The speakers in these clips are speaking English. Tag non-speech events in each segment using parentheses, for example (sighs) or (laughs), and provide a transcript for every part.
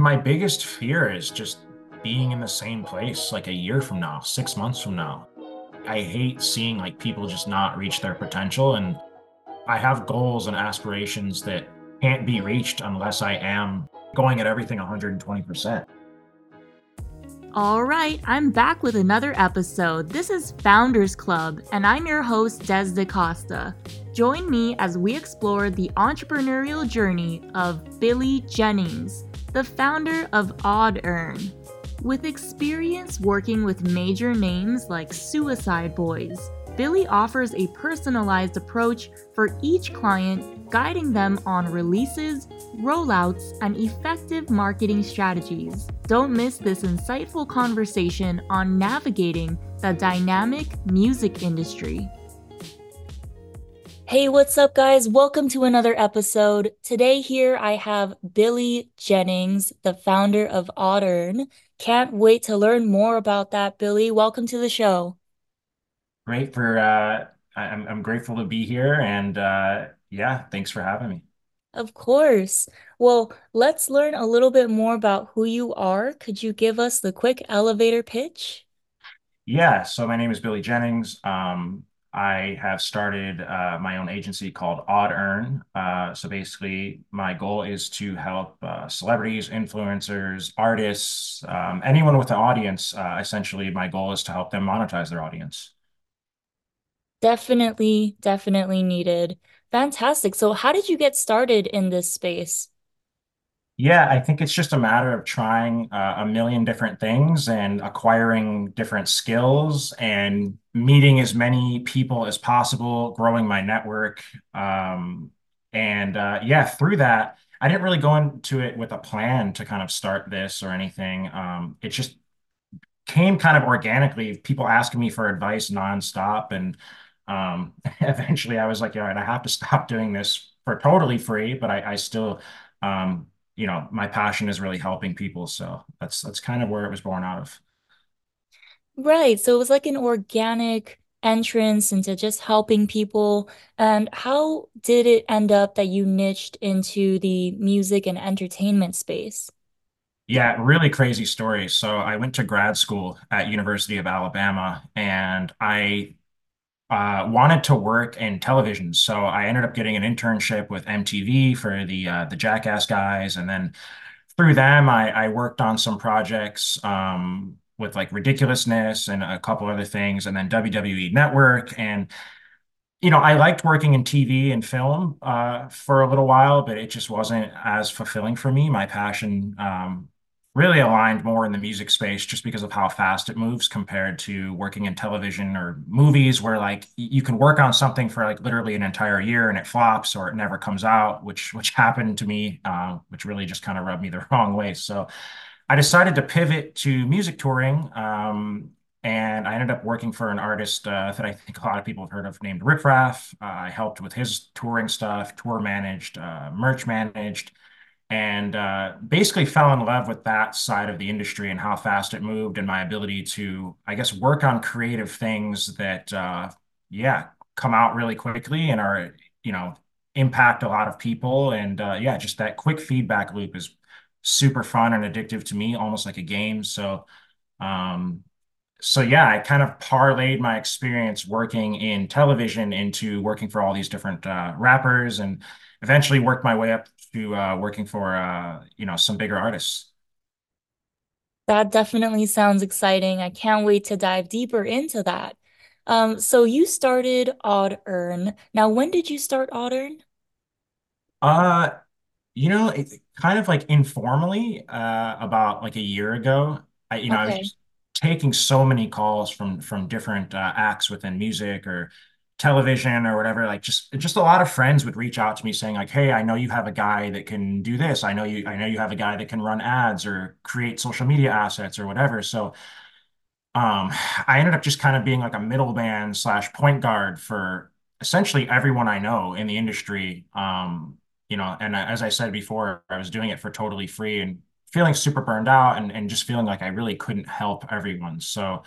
my biggest fear is just being in the same place like a year from now, six months from now. I hate seeing like people just not reach their potential. And I have goals and aspirations that can't be reached unless I am going at everything 120%. All right, I'm back with another episode. This is Founders Club, and I'm your host, Dez DeCosta. Join me as we explore the entrepreneurial journey of Billy Jennings, the founder of AudEarn. With experience working with major names like Suicide Boys, Billy offers a personalized approach for each client, guiding them on releases, rollouts, and effective marketing strategies. Don't miss this insightful conversation on navigating the dynamic music industry. Hey, what's up, guys? Welcome to another episode. Today, here I have Billy Jennings, the founder of AudEarn. Can't wait to learn more about that, Billy. Welcome to the show great for uh, I'm I'm grateful to be here and uh, yeah, thanks for having me. Of course. Well, let's learn a little bit more about who you are. Could you give us the quick elevator pitch? Yeah, so my name is Billy Jennings. Um, I have started uh, my own agency called AudEarn. Uh, so basically, my goal is to help uh, celebrities, influencers, artists, um, anyone with an audience. Uh, essentially, my goal is to help them monetize their audience. Definitely, definitely needed. Fantastic. So, how did you get started in this space? Yeah, I think it's just a matter of trying uh, a million different things and acquiring different skills and meeting as many people as possible, growing my network. Um, and uh, yeah, through that, I didn't really go into it with a plan to kind of start this or anything. Um, it just came kind of organically, people asking me for advice nonstop. And um, (laughs) eventually I was like, all right, I have to stop doing this for totally free, but I, I still, um, you know, my passion is really helping people. So that's, that's kind of where it was born out of. Right. So it was like an organic entrance into just helping people. And how did it end up that you niched into the music and entertainment space? Yeah, really crazy story. So I went to grad school at University of Alabama and I uh, wanted to work in television, so I ended up getting an internship with MTV for the uh, the Jackass guys, and then through them, I, I worked on some projects um, with like Ridiculousness and a couple other things, and then WWE Network, and you know, I liked working in TV and film uh, for a little while, but it just wasn't as fulfilling for me. My passion um, really aligned more in the music space just because of how fast it moves compared to working in television or movies where like you can work on something for like literally an entire year and it flops or it never comes out which which (laughs) happened to me uh, which really just kind of rubbed me the (laughs) wrong way so i decided to pivot to music touring um, and I ended up working for an artist uh, that I think a lot of people have heard of named Riff Raff. Uh, I helped with his touring stuff, tour managed, uh, merch managed, and uh, basically fell in love with that side of the industry and how fast it moved and my ability to, I guess, work on creative things that, uh, yeah, come out really quickly and are, you know, impact a lot of people. And uh, yeah, just that quick feedback loop is super fun and addictive to me, almost like a game. So, um, so yeah, I kind of parlayed my experience working in television into working for all these different uh, rappers and eventually worked my way up to uh, working for uh, you know some bigger artists. That definitely sounds exciting. I can't wait to dive deeper into that. Um, so you started AudEarn. Now, when did you start AudEarn? Uh, you know, it, kind of like informally, uh, about like a year ago. I, you know, I was taking so many calls from from different uh, acts within music or television or whatever. Like just just a lot of friends would reach out to me saying like, "Hey, I know you have a guy that can do this. I know you I know you have a guy that can run ads or create social media assets or whatever." So um, I ended up just kind of being like a middleman slash point guard for essentially everyone I know in the industry. Um, you know, and as I said before, I was doing it for totally free and feeling super burned out and, and just feeling like I really couldn't help everyone. So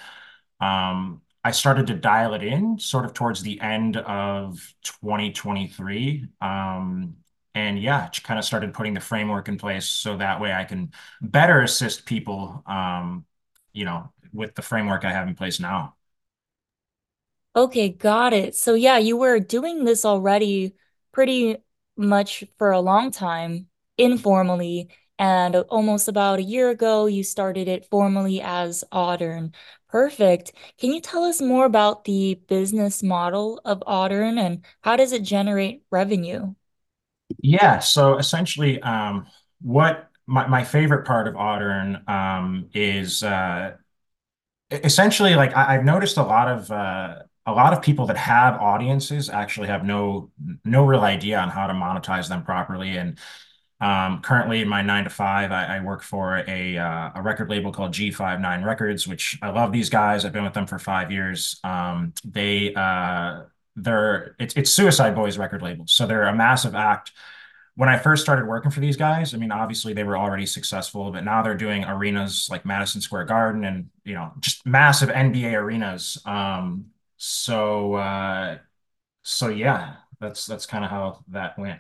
um, I started to dial it in sort of towards the end of 2023. Um, and yeah, kind of started putting the framework in place so that way I can better assist people, um, you know, with the framework I have in place now. Okay, got it. So yeah, you were doing this already pretty much for a long time, informally, and almost about a year ago, you started it formally as Audern. Perfect. Can you tell us more about the business model of Audern and how does it generate revenue? Yeah, so essentially, um, what my, my favorite part of Audern um, is uh, essentially like I, I've noticed a lot of uh, a lot of people that have audiences actually have no no real idea on how to monetize them properly. And um, currently in my nine to five, I, I work for a uh, a record label called G59 Records, which I love these guys. I've been with them for five years. Um, they uh, they're it's it's Suicide Boys record label, so they're a massive act when I first started working for these guys, I mean, obviously they were already successful, but now they're doing arenas like Madison Square Garden and, you know, just massive NBA arenas. Um, so, uh, so yeah, that's, that's kind of how that went.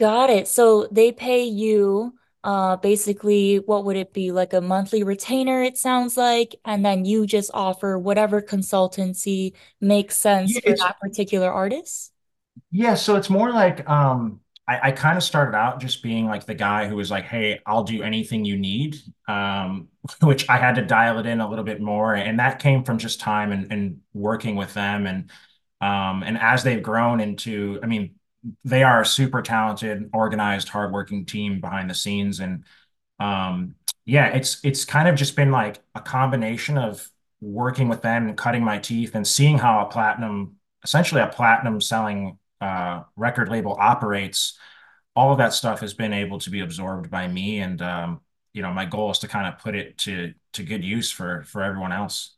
Got it. So they pay you uh basically what would it be like a monthly retainer it sounds like and then you just offer whatever consultancy makes sense Yeah, for It's that particular artist? Yeah, so it's more like um I, I kind of started out just being like the guy who was like, hey, I'll do anything you need. Um, (laughs) which I had to dial it in a little bit more. And that came from just time and, and working with them. And um, and as they've grown into, I mean, they are a super talented, organized, hardworking team behind the scenes. And um, yeah, it's it's kind of just been like a combination of working with them and cutting my teeth and seeing how a platinum, essentially a platinum selling uh, record label operates. All of that stuff has been able to be absorbed by me, and um, you know, my goal is to kind of put it to to good use for for everyone else.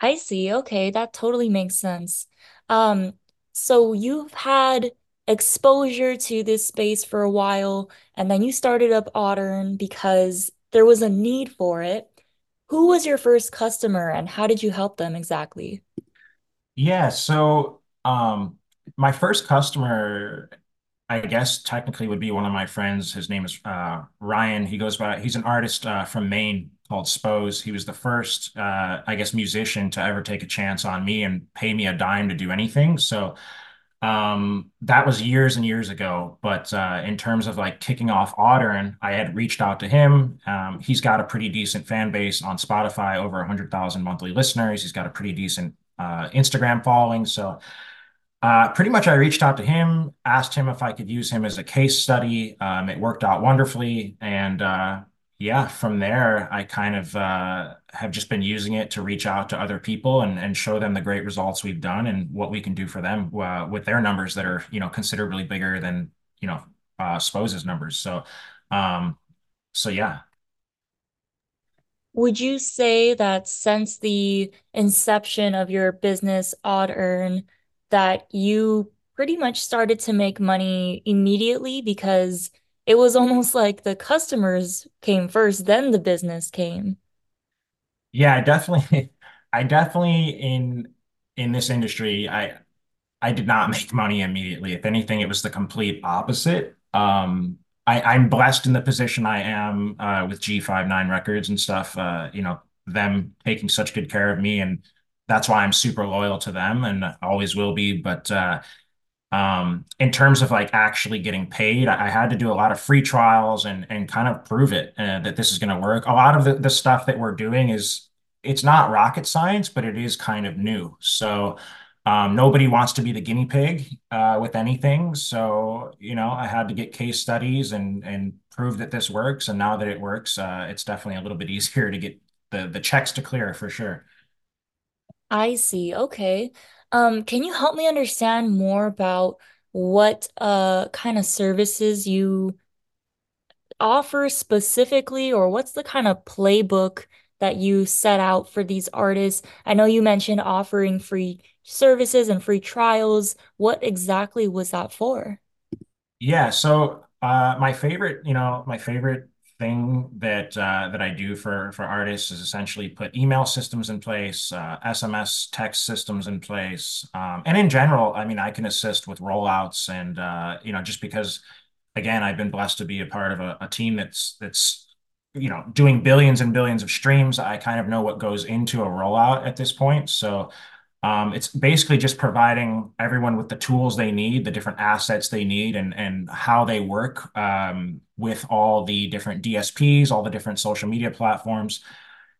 I see. Okay, that totally makes sense. Um, so you've had exposure to this space for a while, and then you started up Audern because there was a need for it. Who was your first customer and how did you help them exactly? Yeah, so um, my first customer I guess technically would be one of my friends. His name is uh, Ryan. He goes by, he's an artist uh, from Maine called Spose. He was the first, uh, I guess, musician to ever take a chance on me and pay me a dime to do anything. So um, that was years and years ago. But uh, in terms of like kicking off Audern, I had reached out to him. Um, he's got a pretty decent fan base on Spotify, over 100,000 monthly listeners. He's got a pretty decent uh, Instagram following. So uh, pretty much, I reached out to him, asked him if I could use him as a case study. Um, it worked out wonderfully, and uh, yeah, from there, I kind of uh, have just been using it to reach out to other people and and show them the great results we've done and what we can do for them uh, with their numbers that are you know considerably bigger than you know uh, Spose's numbers. So, um, so yeah. Would you say that since the inception of your business, Audern, that you pretty much started to make money immediately because it was almost (laughs) like the customers came first, then the business came? Yeah, I definitely, (laughs) I definitely in in this industry, I I did not (laughs) make money immediately. If anything, it was the complete opposite. Um, I, I'm blessed in the position I am uh, with G59 Records and stuff. Uh, you know, them taking such good care of me, and that's why I'm super loyal to them and always will be. But uh, um, in terms of like actually getting paid, I, I had to do a lot of free trials and and kind of prove it uh, that this is going to work. A lot of the, the stuff that we're doing is it's not rocket science, but it is kind of new. So um, nobody wants to be the guinea pig uh, with anything. So you know, I had to get case studies and and prove that this works. And now that it works, uh, it's definitely a little bit (laughs) easier to get the the checks to clear for sure. I see. Okay. Um, can you help me understand more about what uh kind of services you offer specifically, or what's the kind of playbook that you set out for these artists? I know you mentioned offering free services and free trials. What exactly was that for? Yeah, so uh, my favorite, you know, my favorite thing that uh, that I do for for artists is essentially put email systems in place, uh, SMS text systems in place, um, and in general, I mean, I can assist with rollouts, and uh, you know, just because, again, I've been blessed to be a part of a, a team that's that's you know doing billions and billions of streams. I kind of know what goes into a rollout at this point, so it's basically just providing everyone with the tools they need, the different assets they need, and and how they work um, with all the different DSPs, all the different social media platforms.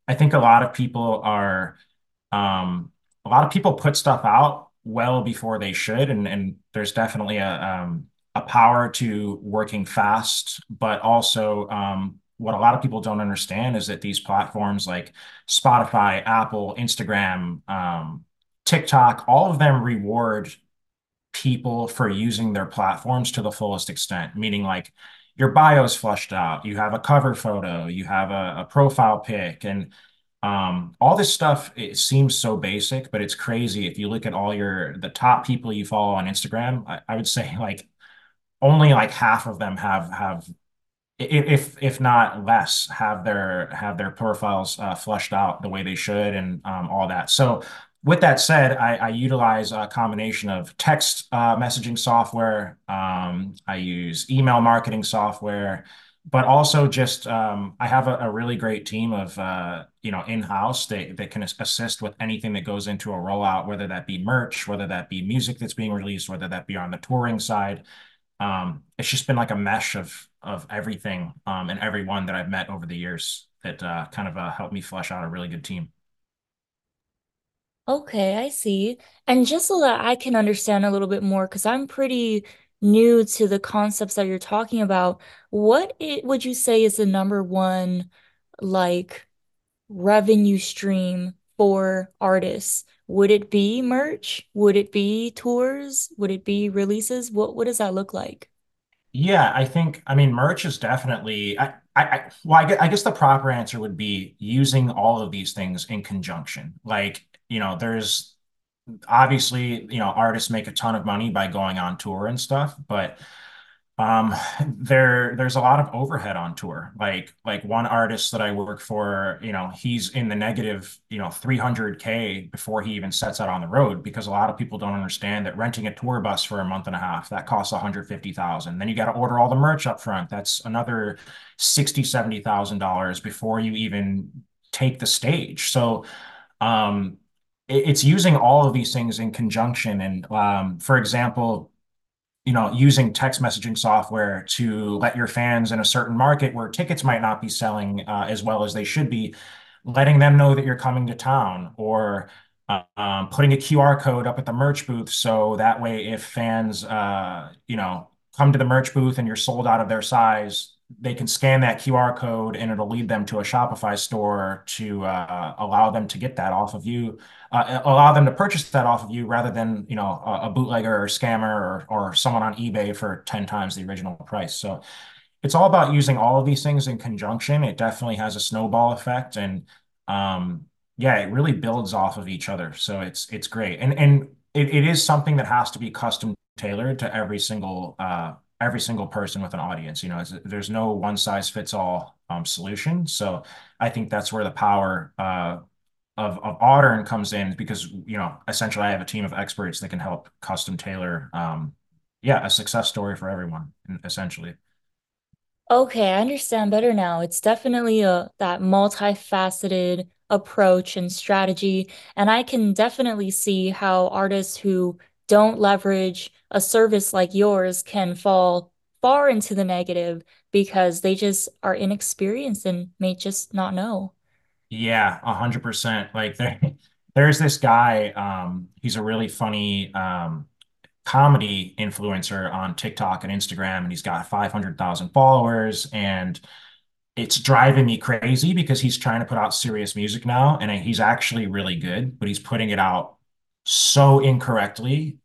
I think a lot of people are, um, a lot of people put stuff out well before they should, and and there's definitely a um, a power to working fast, but also um, what a lot of people don't understand is that these platforms like Spotify, Apple, Instagram, um, TikTok, all of them reward people for using their platforms to the fullest extent, meaning like your bio is flushed out, you have a cover photo, you have a, a profile pic, and um, all this stuff, it seems so basic, but it's crazy. If you look at all your the top people you follow on Instagram, I, I would say (laughs) like only like half of them have have if if not less have their have their profiles uh, flushed out the way they should and um, all that so with that said, I, I, utilize a combination of text uh, messaging software. Um, I use email marketing software, but also just um, I have a, a, really great team of uh, you know in-house that, that can assist with anything that goes into a rollout, whether that be merch, whether that be music that's being released, whether that be on the touring side. Um, it's just been like a mesh of of everything um, and everyone that I've met over the years that uh, kind of uh, helped me flesh out a really good team. Okay, I see. And just so that I can understand a little bit more, because I'm pretty new to the concepts that you're talking about, what it, would you say is the number one like revenue stream for artists? Would it be merch? Would it be tours? Would it be releases? What what does that look like? Yeah, I think, I mean, merch is definitely, I, I, I well, I guess, I guess the proper answer would be using all of these things in conjunction. Like, you know, there's obviously, you know, artists make a ton of money by going on tour and stuff, but um, (laughs) there there's a lot of overhead on tour. Like like one artist that I work for, you know, he's in the negative, you know, 300K before he even sets out on the road because a lot of people don't understand that renting a tour bus for a month and a half, that costs 150,000. Then you got to order all the merch up front. That's another 60, 70,000 dollars before you even take the stage. So um it's using all of these things in conjunction. And um, for example, you know, using text messaging software to let your fans in a certain market where tickets might not be selling uh, as well as they should be, letting them know that you're coming to town or um, putting a QR code up at the merch booth. So that way, if fans, uh, you know, come to the merch booth and you're sold out of their size, they can scan that QR code and it'll lead them to a Shopify store to uh, allow them to get that off of you, uh, allow them to purchase that off of you rather than you know a, a bootlegger or scammer or or someone on eBay for 10 times the original price. So it's all about using all of these things in conjunction. It definitely has a snowball effect and um, yeah, it really builds off of each other. So it's it's great. And and it, it is something that has to be custom tailored to every single uh, every single person with an audience. You know, there's no one size fits all um, solution. So I think that's where the power uh, of of Audern comes in because you know essentially I have a team of experts that can help custom tailor um, yeah a success story for everyone essentially. Okay, I understand better now. It's definitely a that multifaceted approach and strategy, and I can definitely see how artists who don't leverage a service like yours can fall far into the negative because they just are inexperienced and may just not know. Yeah, a hundred percent. Like there, (laughs) there's this guy. Um, he's a really funny um, comedy influencer on TikTok and Instagram, and he's got 500,000 followers. And it's driving me crazy because he's trying to put out serious music now, and he's actually really good, but he's putting it out so incorrectly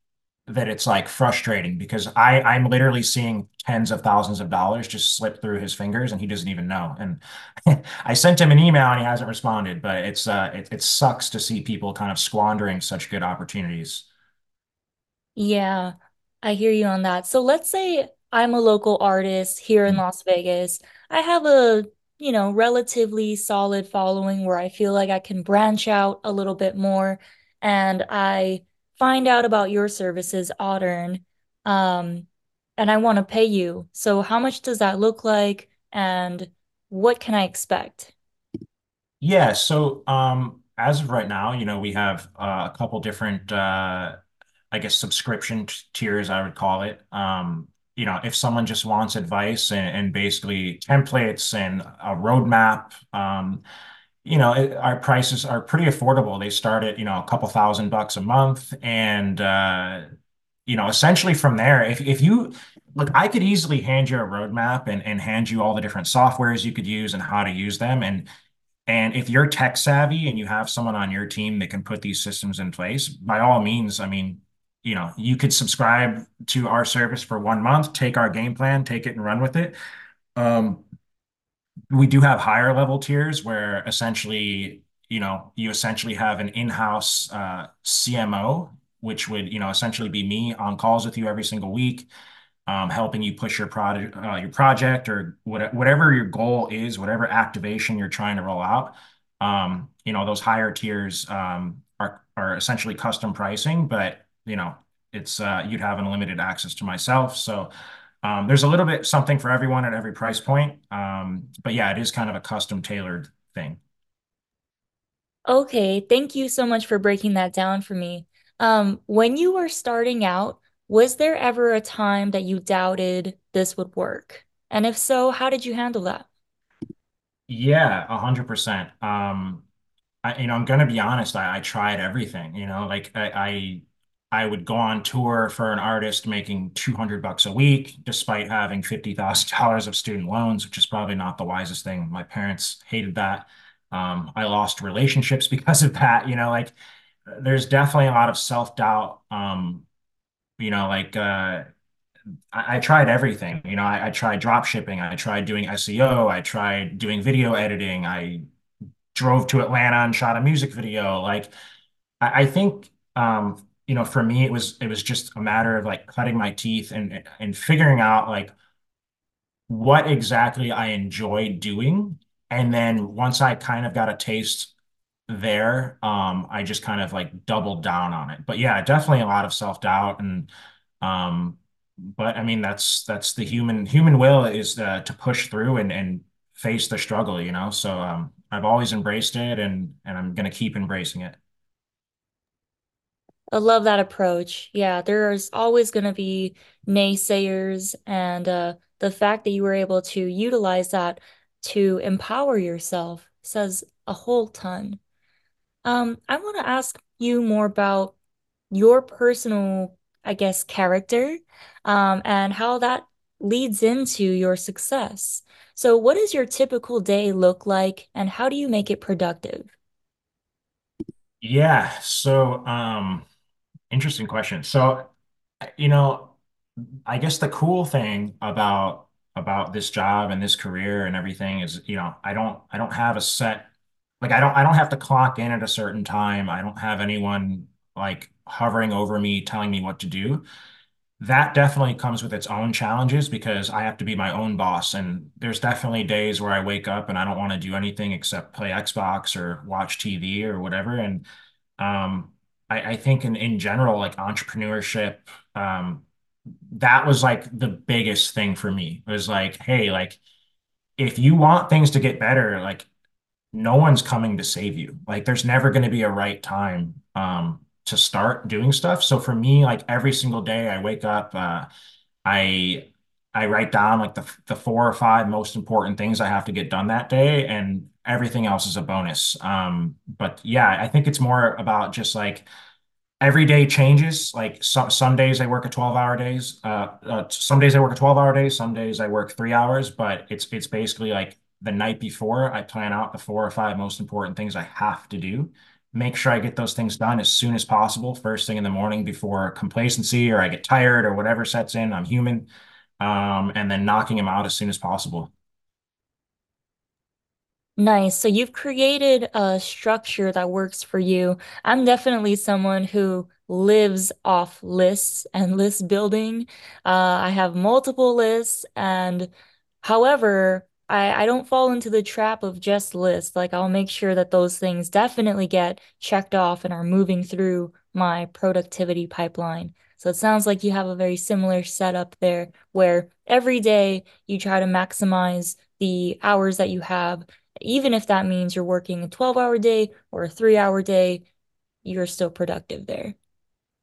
that it's like frustrating because I I'm literally seeing tens of thousands of dollars just slip through his fingers and he doesn't even know. And (laughs) I sent him an email and he hasn't responded, but it's uh it, it sucks to see people kind of squandering such good opportunities. Yeah, I hear you on that. So let's say I'm a local artist here in Las Vegas. I have a, you know, relatively solid following where I feel like I can branch out a little bit more and I find out about your services, Audern, um, and I want to pay you. So how much does that look like and what can I expect? Yeah, so um, as of right now, you know, we have uh, a couple different, uh, I guess, subscription t- tiers, I would call it. Um, you know, if someone just wants advice and, and basically templates and a roadmap, um, you know, it, our prices are pretty affordable. They start at, you know, a couple thousand bucks a month. And, uh, you know, essentially from there, if, if you look, I could easily hand you a roadmap and, and hand you all the different softwares you could use and how to use them. And and if you're tech savvy and you have someone on your team that can put these systems in place, by all means, I mean, you know, you could subscribe to our service for one month, take our game plan, take it and run with it. Um, we do have higher level tiers where essentially, you know, you essentially have an in-house uh, CMO, which would, you know, essentially be me on calls with you every single week um, helping you push your product, uh, your project, or what, whatever your goal is, whatever activation you're trying to roll out. Um, you know, those higher tiers um, are are essentially custom pricing, but you know, it's uh, you'd have unlimited access to myself. So there's a little bit something for everyone at every price point. Um, but yeah, it is kind of a custom tailored thing. Okay, thank you so much for breaking that down for me. Um, when you were starting out, was there ever a time that you doubted this would work? And if so, how did you handle that? Yeah, a hundred percent. Um, I, you know, I'm gonna be honest. I, I tried everything. You know, like I, I, would go on tour for an artist making 200 bucks a week, despite having fifty thousand dollars of student loans, which is probably not the wisest thing. My parents hated that. Um, I lost relationships (laughs) because of that. You know, like there's definitely a lot of self-doubt. Um, you know, like uh, I, I tried everything. You know, I, I tried drop shipping. I tried doing SEO. I tried doing video editing. I drove to Atlanta and shot a music video. Like I, I think um, you know, for me it was it was just a matter of like cutting my teeth and and figuring out like what exactly I enjoyed doing. And then once I kind of got a taste there, um, I just kind of like doubled down on it. But yeah, definitely a lot of self-doubt and um, but I mean that's that's the human human will is to push through and and face the struggle, you know. So um, I've always embraced it, and and I'm gonna keep embracing it. I love that approach. Yeah, there's always going to be naysayers, and uh, the fact that you were able to utilize that to empower yourself says a whole ton. Um, I want to ask you more about your personal, I guess, character, um, and how that leads into your success. So, what does your typical day look like, and how do you make it productive? Yeah. So um, interesting question. So you know, I guess the cool thing about about this job and this career and everything is, you know, I don't I don't have a set like I don't I don't have to clock in at a certain time. I don't have anyone like hovering over me telling me what to do. That definitely comes with its own challenges because I have to be my own boss. And there's definitely days where I wake up and I don't want to do anything except play Xbox or watch TV or whatever. And um, I, I think in, in general, like entrepreneurship, um, that was like the biggest thing for me. It was like, hey, like if you want things to get better, like no one's coming to save you. Like there's never going to be a right time um to start doing stuff. So for me, like every single day I wake up, uh I I write down like the the four or five most important things I have to get done that day and everything else is a bonus. Um but yeah, I think it's more about just like every day changes. Like some some days I work a 12 hour days. Uh, uh, some days I work a 12 hour day. Some days I work three hours, but it's it's basically like the night before I plan out the four or five most important things I have to do. Make sure I get those things done as soon as possible, first thing in the morning before complacency or I get tired or whatever sets in. I'm human. Um, and then knocking them out as soon as possible. Nice. So you've created a structure that works for you. I'm definitely someone who lives off lists and list building. Uh, I have multiple lists, and however, I, I don't fall into the trap of just lists. Like, I'll make sure that those things definitely get checked off and are moving through my productivity pipeline. So it sounds like you have a very similar setup there where every day you try to maximize the hours that you have, even if that means you're working a 12 hour day or a three hour day, you're still productive there.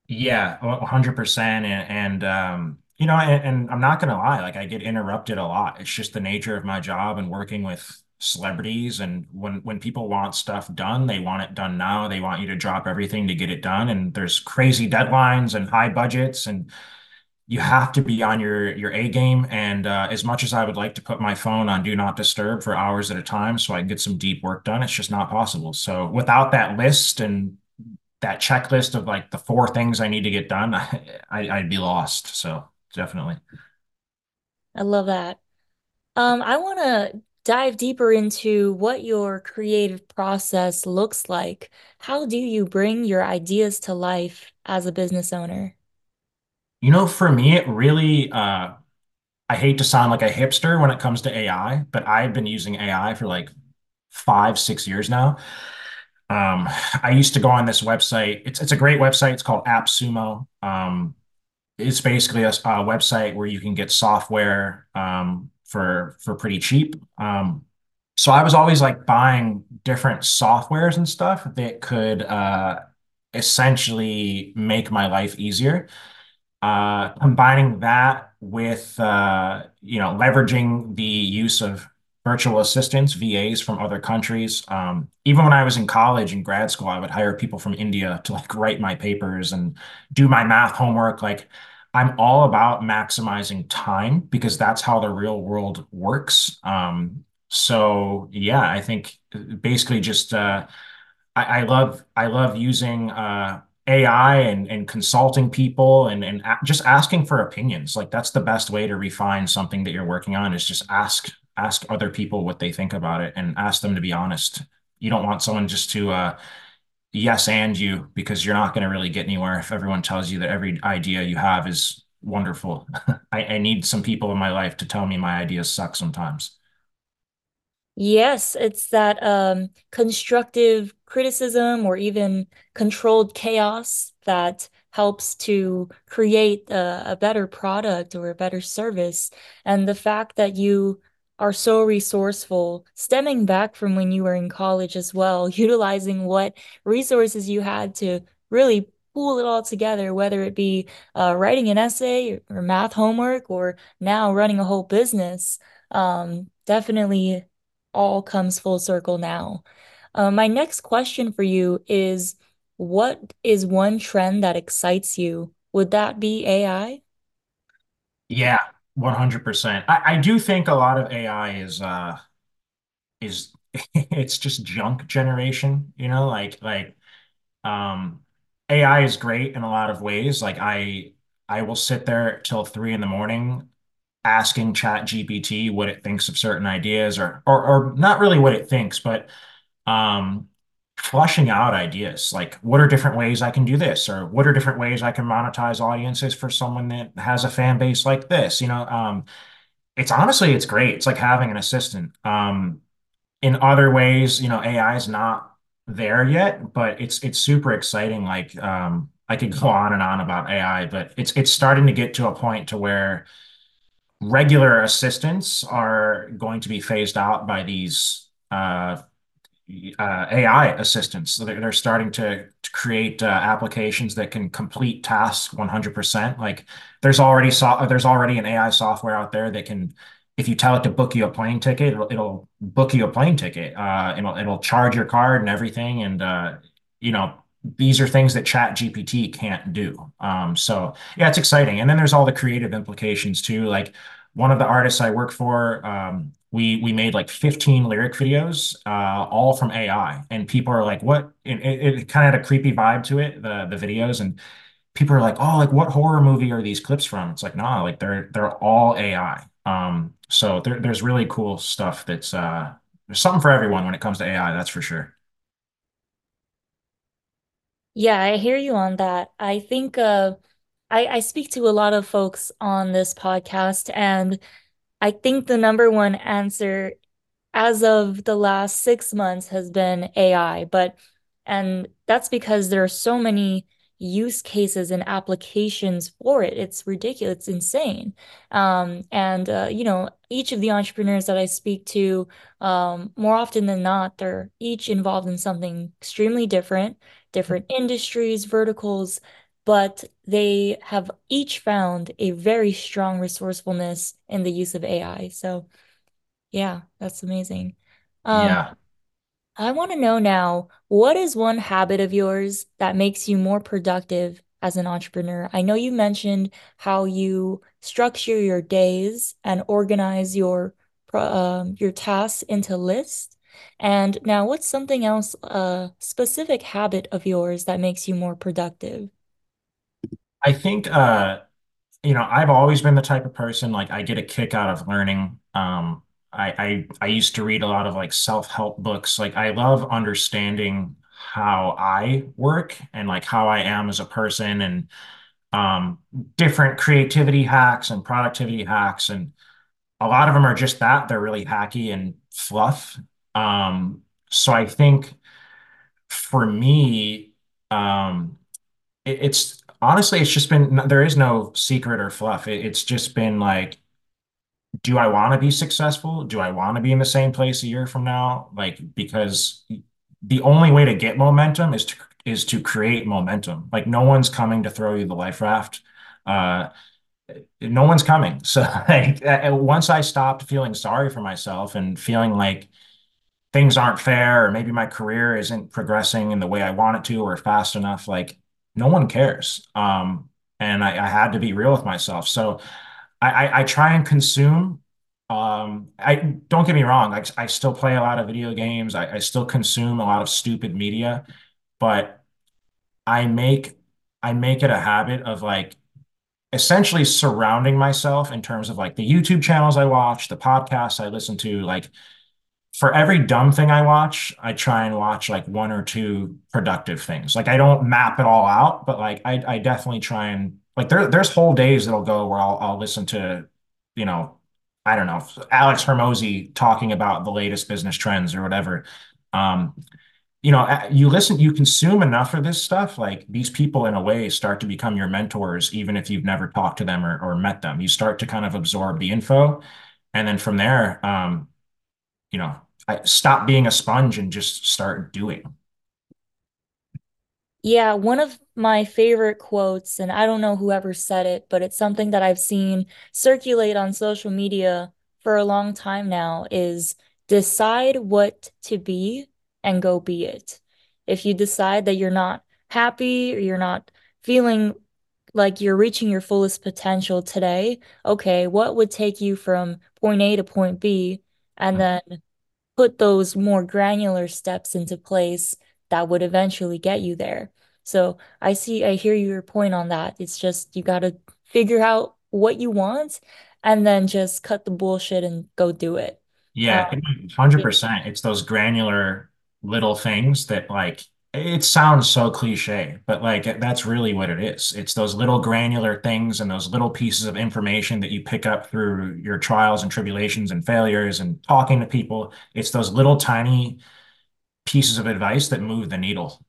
Yeah, 100%. And, and um, you know, and, and I'm not gonna lie, like I get interrupted a lot. It's just the nature of my job and working with celebrities. And when when people want stuff done, they want it done now. They want you to drop everything to get it done. And there's crazy deadlines and high budgets, and you have to be on your your A game. And uh, as much as I would like to put my phone on do not disturb for hours at a time so I can get some deep work done, it's just not possible. So without that list and that checklist of like the four things I need to get done, (laughs) I, I would be lost. So definitely. I love that. Um, I want to dive deeper into what your creative process looks like. How do you bring your ideas to life as a business owner? You know, for me, it really, uh, I hate to sound like a hipster when it comes to AI, but I've been using AI for like five, six years now. Um, I used to go on this website. It's it's a great website. It's called AppSumo. Um, it's basically a, a, website where you can get software um, for for pretty cheap. Um, so I was always like buying different softwares and stuff that could uh, essentially make my life easier. Uh, combining that with uh, you know leveraging the use of virtual assistants, VAs from other countries. Um, even when I was in college and grad school, I would hire people from India to like write my papers and do my math homework. Like I'm all about maximizing time because that's how the real world works. Um, so yeah, I think basically just uh, I, I love I love using uh, AI and and consulting people and and just asking for opinions. Like that's the best way to refine something that you're working on is just ask ask other people what they think about it and ask them to be honest. You don't want someone just to uh, yes and you because you're not going to really get anywhere if everyone tells you that every idea you have is wonderful. (laughs) I, I need some people in my life to tell me my ideas suck sometimes. Yes, it's that um, constructive criticism or even controlled chaos that helps to create a, a better product or a better service. And the fact that you are so resourceful, stemming back from when you were in college as well, (laughs) utilizing what resources you had to really pull it all together, whether it be uh, writing an essay or math homework or now running a whole business. Um, definitely all comes full circle now. Uh, my next question for you is what is one trend that excites you? Would that be AI? Yeah, 100%. I, I do think a lot of AI is uh is (laughs) it's just junk generation, you know, like like um AI is great in a lot of ways. Like I I will sit there till three in the morning asking Chat GPT what it thinks of certain ideas or or or not really what it thinks, but um flushing out ideas like what are different ways I can do this or what are different ways I can monetize audiences for someone that has a fan base like this, you know, um it's honestly it's great. It's like having an assistant. Um in other ways, you know, AI is not there yet, but it's it's super exciting. Like um I could go on and on about AI, but it's it's starting to get to a point to where regular assistants are going to be phased out by these uh, uh, AI assistants. So they're, they're starting to, to create uh, applications that can complete tasks 100%. Like there's already so there's already an AI software out there that can, if you tell it to book you a plane ticket, it'll, it'll book you a plane ticket. Uh, it'll it'll charge your card and everything. And uh, you know these are things that Chat GPT can't do. Um, so yeah, it's exciting. And then there's all the creative implications too. Like one of the artists I work for, um, we we made like 15 lyric videos, uh, all from AI, and people are like, "What?" It, it, it kind of had a creepy vibe to it, the the videos, and people are like, "Oh, like what horror movie are these clips from?" It's like, nah, like they're they're all AI. Um, so there, there's really cool stuff that's uh, there's something for everyone when it comes to AI, that's for sure. Yeah, I hear you on that. I think uh I, I speak to a lot of folks on this podcast, and I think the number one answer as of the last six months has been AI, but and that's because there are so many use cases and applications for it. It's ridiculous, it's insane. Um, and uh, you know, each of the entrepreneurs that I speak to, um, more often than not, they're each involved in something extremely different, different industries, verticals, but they have each found a very strong resourcefulness in the use of AI. So yeah, that's amazing. Um, Yeah. I want to know now, what is one habit of yours that makes you more productive as an entrepreneur? I know you mentioned how you structure your days and organize your um, your tasks into lists. And now, what's something else, a specific habit of yours that makes you more productive? I think uh you know, I've always been the type of person like I get a kick out of learning. Um, I, I I used to read a lot of like self-help books. Like I love understanding how I work and like how I am as a person and um different creativity hacks and productivity hacks and a lot of them are just that. They're really hacky and fluff. Um, so I think for me, um, it, it's honestly, it's just been there is no secret or fluff. It, it's just been like, do I want to be successful? Do I want to be in the same place a year from now? Like, because the only way to get momentum is to is to create momentum. Like, no one's coming to throw you the life raft. Uh, no one's coming. (laughs) So, like, once I stopped feeling sorry for myself and feeling like things aren't fair or maybe my career isn't progressing in the way I want it to or fast enough, like no one cares. Um, and I, I had to be real with myself. So I, I, I try and consume. Um, I don't get me wrong, I, I still play a lot of video games. I, I still consume a lot of stupid media, but I make I make it a habit of like essentially surrounding myself in terms of like the YouTube channels I watch, the podcasts I listen to, like for every dumb thing I watch, I try and watch like one or two productive things. Like I don't map it all out, but like I I definitely try and like there there's whole days that'll go where I'll I'll listen to, you know, I don't know, Alex Hormozi talking about the latest business trends or whatever. Um, you know, you listen, you consume enough of this stuff, like these people in a way start to become your mentors, even if you've never talked to them or, or met them. You start to kind of absorb the info. And then from there, um, you know, stop being a sponge and just start doing. Yeah, one of my favorite quotes, and I don't know whoever said it, but it's something that I've seen circulate on social media for a long time now, is decide what to be and go be it. If you decide that you're not happy or you're not feeling like you're reaching your fullest potential today, okay, what would take you from point A to point B? And then put those more granular steps into place that would eventually get you there. So I see, I hear your point on that. It's just you got to figure out what you want and then just cut the bullshit and go do it. Um, Yeah, 100%. It's those granular little things that like it sounds so cliche, but like that's really what it is. It's those little granular things and those little pieces of information that you pick up through your trials and tribulations and failures and talking to people. It's those little tiny pieces of advice that move the needle.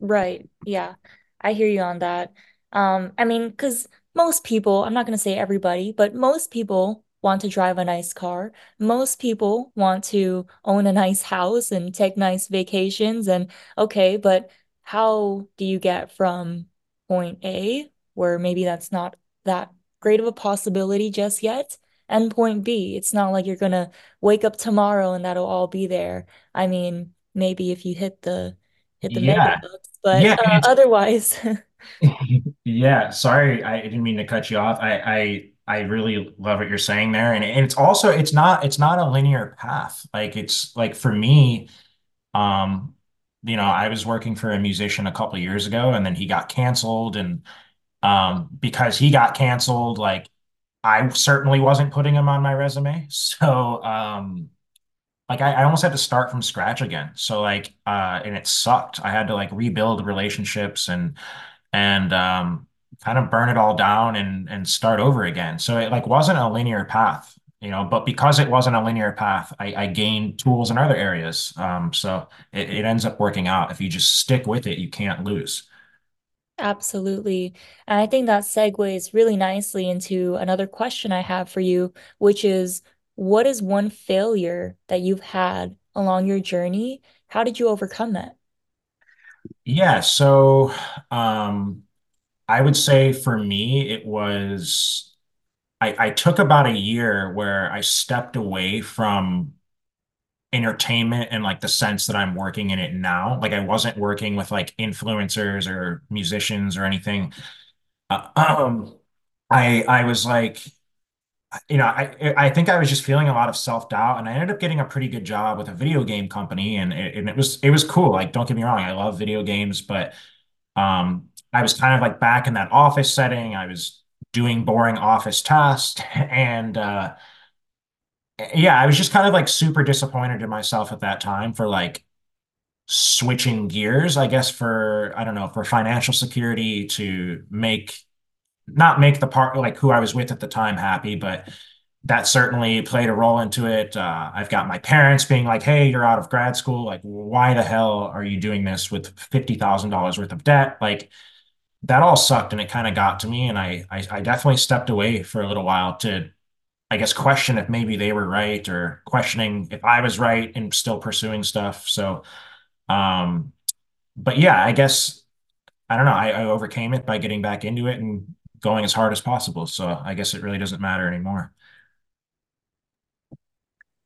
Right. Yeah. I hear you on that. Um, I mean, because most people, I'm not going to say everybody, but most people want to drive a nice car. Most people want to own a nice house and take nice vacations. And okay, but how do you get from point A, where maybe that's not that great of a possibility just yet, and point B? It's not like you're going to wake up tomorrow and that'll all be there. I mean, maybe if you hit the hit the mega Yeah. bucks, but Yeah, uh, otherwise, (laughs) (laughs) Yeah, sorry, I didn't mean to cut you off. I I I really love what you're saying there. And, and it's also it's not it's not a linear path. Like it's like for me, um, you know, I was working for a musician a couple years ago and then he got canceled and um because he got canceled, like I certainly wasn't putting him on my resume. (laughs) So um like I, I almost had to start from scratch again. So like uh and it sucked. I had to like rebuild relationships and and um kind of burn it all down and and start over again. So it like wasn't a linear path, you know, but because it wasn't a linear path, I, I gained tools in other areas. Um so it, it ends up working out. If you just stick with it, you can't lose. Absolutely. And I think that segues really nicely into another question I have for you, which is what is one failure that you've had along your journey? How did you overcome that? Yeah, so um I would say for me it was I, I took about a year where I stepped away from entertainment and like the sense that I'm working in it now. Like I wasn't working with like influencers or musicians or anything. Uh, um, I I was like, you know, I I think I was just feeling a lot of self-doubt, and I ended up getting a pretty good job with a video game company, and it, and it was it was cool. Like, don't get me wrong, I love video games, but um, I was kind of like back in that office setting. I was doing boring office tasks, (laughs) and uh, yeah, I was just kind of like super disappointed in myself at that time for like switching gears, I guess for I don't know, for financial security to make not make the part like who I was with at the time happy, but that certainly played a role into it. Uh, I've got my parents being like, "Hey, you're out of grad school. Like, why the hell are you doing this with fifty thousand dollars worth of debt?" Like, that all sucked, and it kind of got to me. And I, I, I definitely stepped away for a little while to, I guess, question if maybe they were right or questioning if I was right and still pursuing stuff. So, um, but yeah, I guess I don't know. I, I overcame it by getting back into it and going as hard as possible. So I guess it really doesn't matter anymore.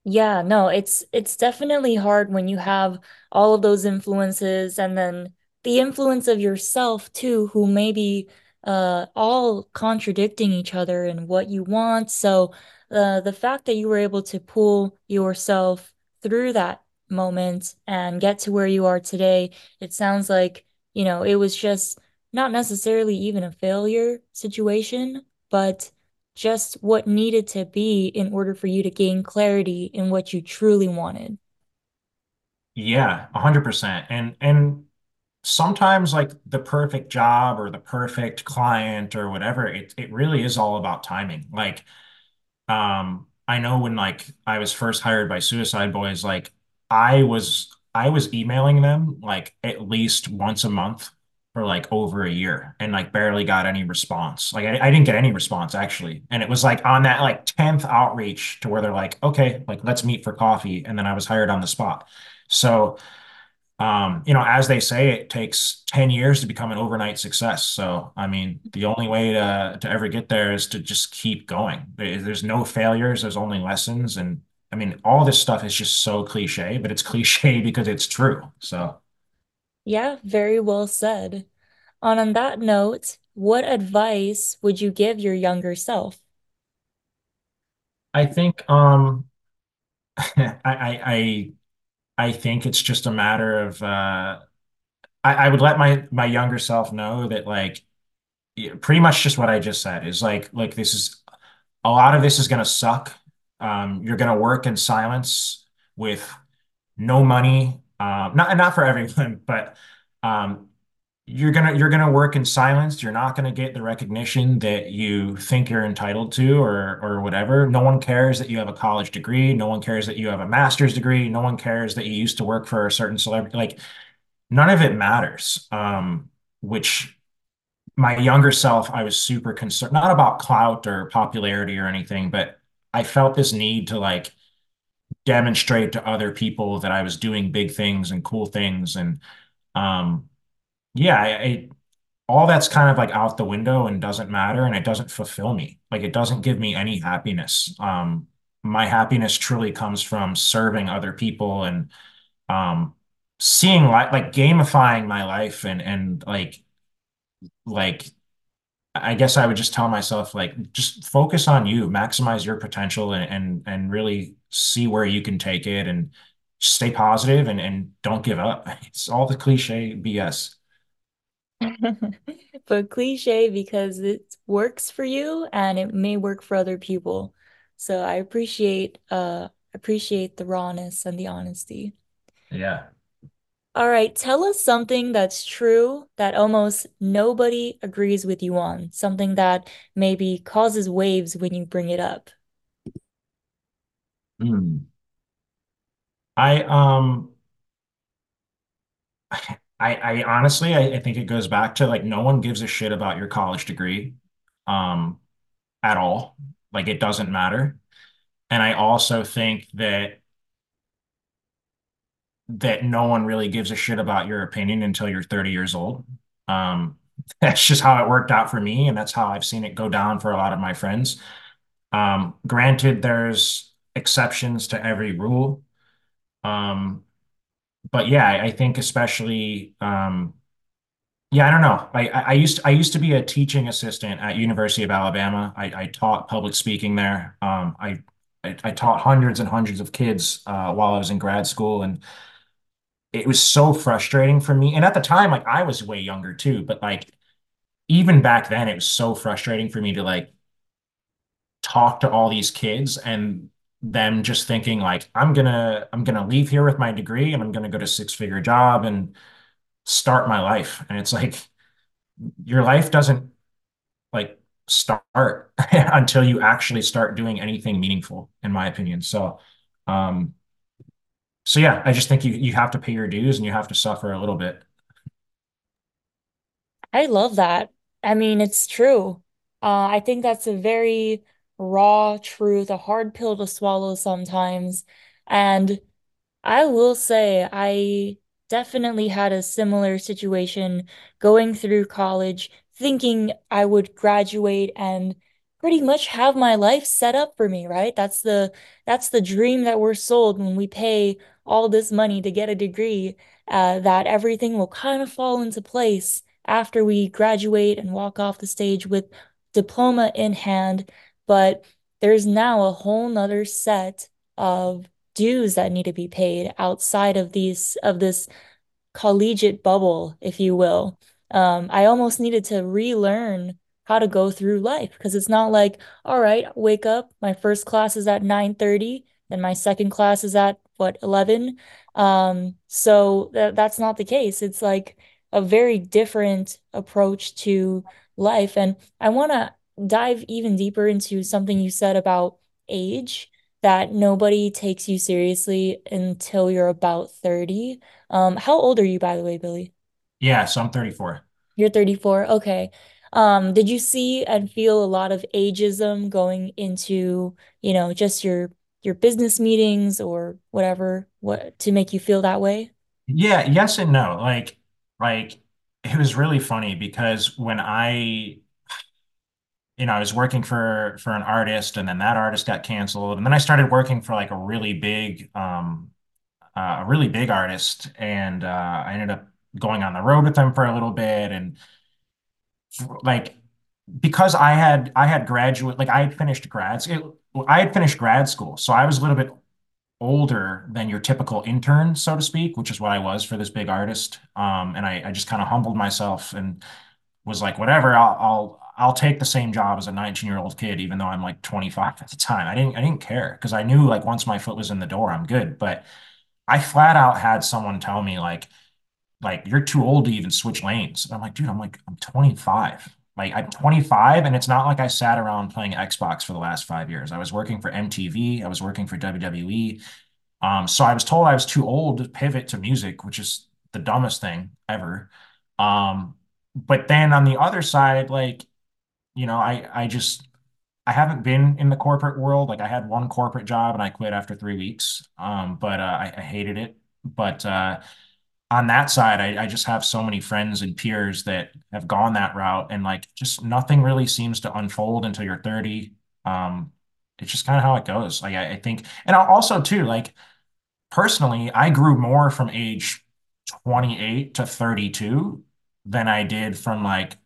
Yeah, no, it's it's definitely hard when you have all of those influences and then the influence of yourself too, who may be uh all contradicting each other and what you want. So uh, the fact that you were able to pull yourself through that moment and get to where you are today, it sounds like, you know, it was just not necessarily even a failure situation, but just what needed to be in order for you to gain clarity in what you truly wanted. Yeah, 100%. And and sometimes like the perfect job or the perfect client or whatever, it it really is all about timing. Like um I know when like I was first hired by Suicide Boys, like I was I was emailing them like at least once a month for like over a year and like barely got any response. Like I, I didn't get any response actually. And it was like on that like 10th outreach to where they're like, okay, like let's meet for coffee. And then I was hired on the spot. So you know, as they say, it takes 10 years to become an overnight success. So, I mean, the only way to to ever get there is to just keep going. There's no failures, there's only lessons. And I mean, all this stuff is just so cliche, but it's (laughs) cliche because it's true. So, Yeah, very well said. And on that note, what advice would you give your younger self? I think um (laughs) I I I I think it's just a matter of uh I, I would let my my younger self know that like pretty much just what I just said is like like this is a lot of this is gonna suck. Um, you're gonna work in silence with no money. Um, not not for everyone, (laughs) but um, you're gonna you're gonna work in silence. You're not gonna get the recognition that you think you're entitled to, or or whatever. No one cares that you have a college degree. No one cares that you have a master's degree. No one cares that you used to work for a certain celebrity. Like none of it matters. Um, which my younger self, I was super concerned, not about clout or popularity or anything, but I felt this need to like demonstrate to other people that I was doing big things and cool things. And um, yeah, I, all that's kind of like out the window and doesn't matter and it doesn't fulfill me. Like it doesn't give me any happiness. Um, my happiness truly comes from serving other people and um, seeing like like gamifying my life and and like like I guess I would just tell myself like just focus on you, maximize your potential and and and really see where you can take it and stay positive and and don't give up. (laughs) It's all the cliche BS. (laughs) But cliche because it works for you and it may work for other people. So I appreciate uh appreciate the rawness and the honesty. Yeah. All right, tell us something that's true that almost nobody agrees with you on, something that maybe causes waves when you bring it up. Hmm. I um (sighs) I I honestly I, I think it goes back to like no one gives a shit about your college degree um at all. Like it doesn't matter. And I also think that that no one really gives a shit about your opinion until you're 30 years old. Um (laughs) that's just how it worked out for me and that's how I've seen it go down for a lot of my friends. Um granted there's exceptions to every rule. Um but yeah, I, think especially um Yeah, I don't know. I, I I used to, I used to be a teaching assistant at University of Alabama. I, I taught public speaking there. Um, I, I I taught hundreds and hundreds of kids uh, while I was in grad school, and it was so frustrating for me. And at the time, like I was way younger too, but like even back then, it was so frustrating for me to like talk to all these kids and them just thinking like I'm gonna I'm gonna leave here with my degree and I'm gonna go to six figure job and start my life. And it's like your life doesn't like start (laughs) until you actually start doing anything meaningful, in my opinion. So, um, so yeah, I just think you you have to pay your dues and you have to suffer a little bit. I love that. I mean, it's true. Uh, I think that's a very raw truth, a hard pill to swallow sometimes. And I will say I definitely had a similar situation going through college, thinking I would graduate and pretty much have my life set up for me, right? That's the that's the dream that we're sold when we pay all this money to get a degree, uh, that everything will kind of fall into place after we graduate and walk off the stage with diploma in hand. But there's now a whole nother set of dues that need to be paid outside of these of this collegiate bubble, if you will. Um, I almost needed to relearn how to go through life because it's not like, all right, wake up, my first class is at 9:30, then my second class is at what, 11? Um, so th that's not the case. It's like a very different approach to life. And I want to dive even deeper into something you said about age that nobody takes you seriously until you're about 30. Um, how old are you, by the way, Billy? Yeah, so I'm 34. You're 34. Okay. Um, did you see and feel a lot of ageism going into, you know, just your your business meetings or whatever, what to make you feel that way? Yeah, yes and no. Like, like it was really funny because when I, you know, I was working for for an artist, and then that artist got canceled, and then I started working for like a really big, um, uh, a really big artist, and uh, I ended up going on the road with them for a little bit, and like because I had I had graduate like I had finished grad school. I had finished grad school, so I was a little bit older than your typical intern, so to speak, which is what I was for this big artist. Um, and I, I just kind of humbled myself and was like, whatever, I'll I'll I'll take the same job as a 19 year old kid, even though I'm like 25 at the time. I didn't I didn't care because I knew like once my foot was in the door, I'm good. But I flat out had someone tell me like like you're too old to even switch lanes. And I'm like, dude, I'm like, I'm 25. Like I'm 25, and it's not like I sat around playing Xbox for the last five years. I was working for MTV, I was working for WWE. Um, so I was told I was too old to pivot to music, which is the dumbest thing ever. Um, but then on the other side, like, you know, I I just I haven't been in the corporate world. Like I had one corporate job and I quit after three weeks. Um, but uh, I, I hated it. But uh, on that side, I, I just have so many friends and peers that have gone that route, and like just nothing really seems to unfold until you're 30. Um, it's just kind of how it goes. Like I, I think, and also too, like personally, I grew more from age 28 to 32 than I did from like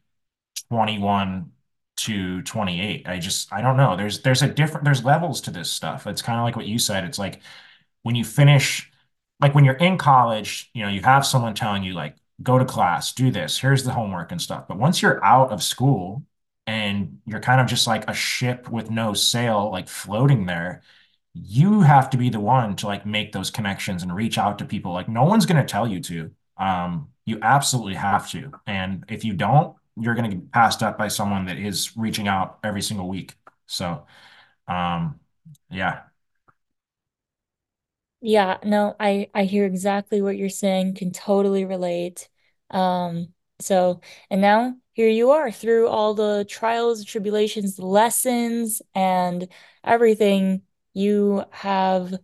21 to 28. I just I don't know. There's there's a different there's levels to this stuff. It's kind of like what you said. It's like when you finish like when you're in college, you know, you have someone telling you like go to class, do this, here's the homework and stuff. But once you're out of school and you're kind of just like a ship with no sail like floating there, you have to be the one to like make those connections and reach out to people. Like no one's going to tell you to. Um, you absolutely have to. And if you don't, you're going to get passed up by someone that is reaching out every single week. So, um, yeah. Yeah, no, I I hear exactly what you're saying, can totally relate. Um, so and now here you are through all the trials, tribulations, lessons, and everything you have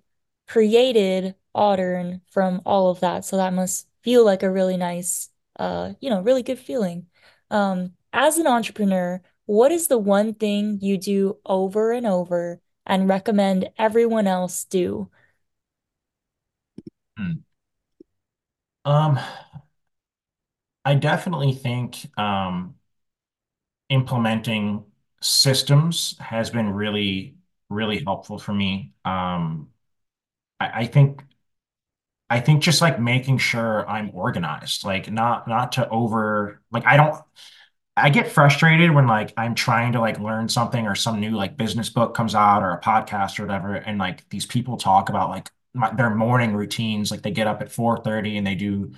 created AudEarn from all of that. So that must feel like a really nice, uh, you know, really good feeling. Um, as an entrepreneur, what is the one thing you do over and over and recommend everyone else do? Hmm. Um, I definitely think um, implementing systems has been really, really helpful for me. Um, I, I think I think just like making sure I'm organized, like not not to over like I don't I get frustrated when like I'm trying to like learn something or some new like business book comes out or a podcast or whatever, and like these people talk about like my, their morning routines, like they get up at 4:30 and they do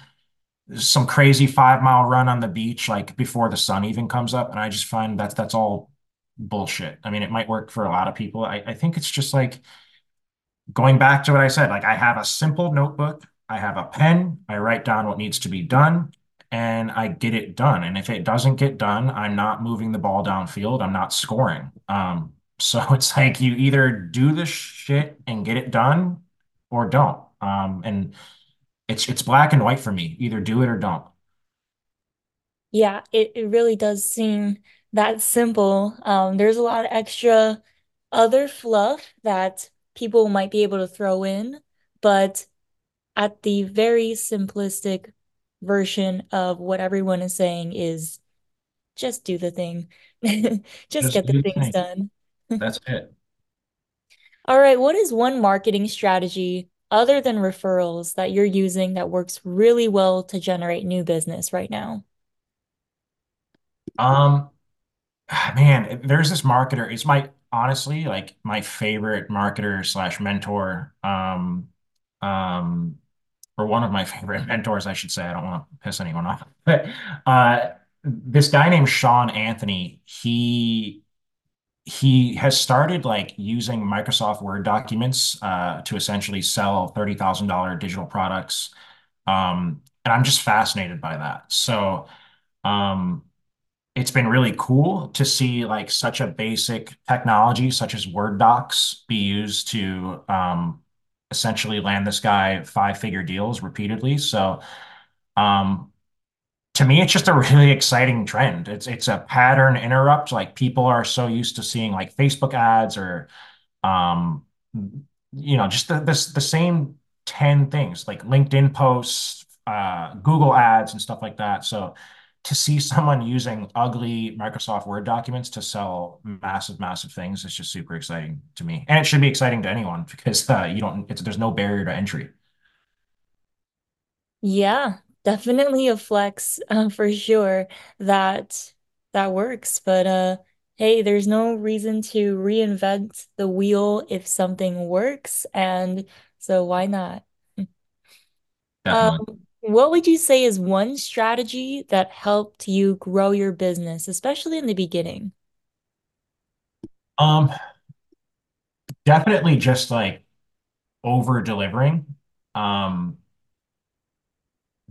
some crazy five mile run on the beach like before the sun even comes up, and I just find that's that's all bullshit. I mean, it might work for a lot of people. I, I think it's just like going back to what I said, like I have a simple notebook, I have a pen, I write down what needs to be done, and I get it done. And if it doesn't get done, I'm not moving the ball downfield, I'm not scoring. Um, (laughs) so it's like you either do the shit and get it done or don't. Um, and it's it's black and white for me. Either do it or don't. Yeah, it, it really does seem that simple. Um, there's a lot of extra other fluff that people might be able to throw in, but at the very simplistic version of what everyone is saying is just do the thing. (laughs) Just Just get the things thing. done. (laughs) That's it. All right, what is one marketing strategy other than referrals that you're using that works really well to generate new business right now? Um, (sighs) Man, there's this marketer. It's my honestly like my favorite marketer slash mentor. Um, um, or one of my (laughs) favorite mentors, I should say. I don't want to piss anyone off. (laughs) But uh, this guy named Sean Anthony, he he has started like using Microsoft Word documents uh, to essentially sell $30,000 digital products. Um, and I'm just fascinated by that. So, um, it's been really cool to see like such a basic technology such as Word docs be used to um, essentially land this guy five figure deals repeatedly. So um, to me, it's just a (laughs) really exciting trend. It's it's a pattern interrupt. Like people are so used to seeing like Facebook ads or um, you know, just the this the same 10 things like LinkedIn posts, uh, Google ads and stuff like that. So to see someone using ugly Microsoft Word documents to sell massive, massive things is just super exciting to me. And it should be exciting to anyone because uh, you don't, it's, there's no barrier to entry. Yeah, definitely a flex uh, for sure that that works. But uh hey, there's no reason to reinvent the wheel if something works, and so why not? Um, Definitely. What would you say is one strategy that helped you grow your business, especially in the beginning? Um, definitely just like over delivering. Um,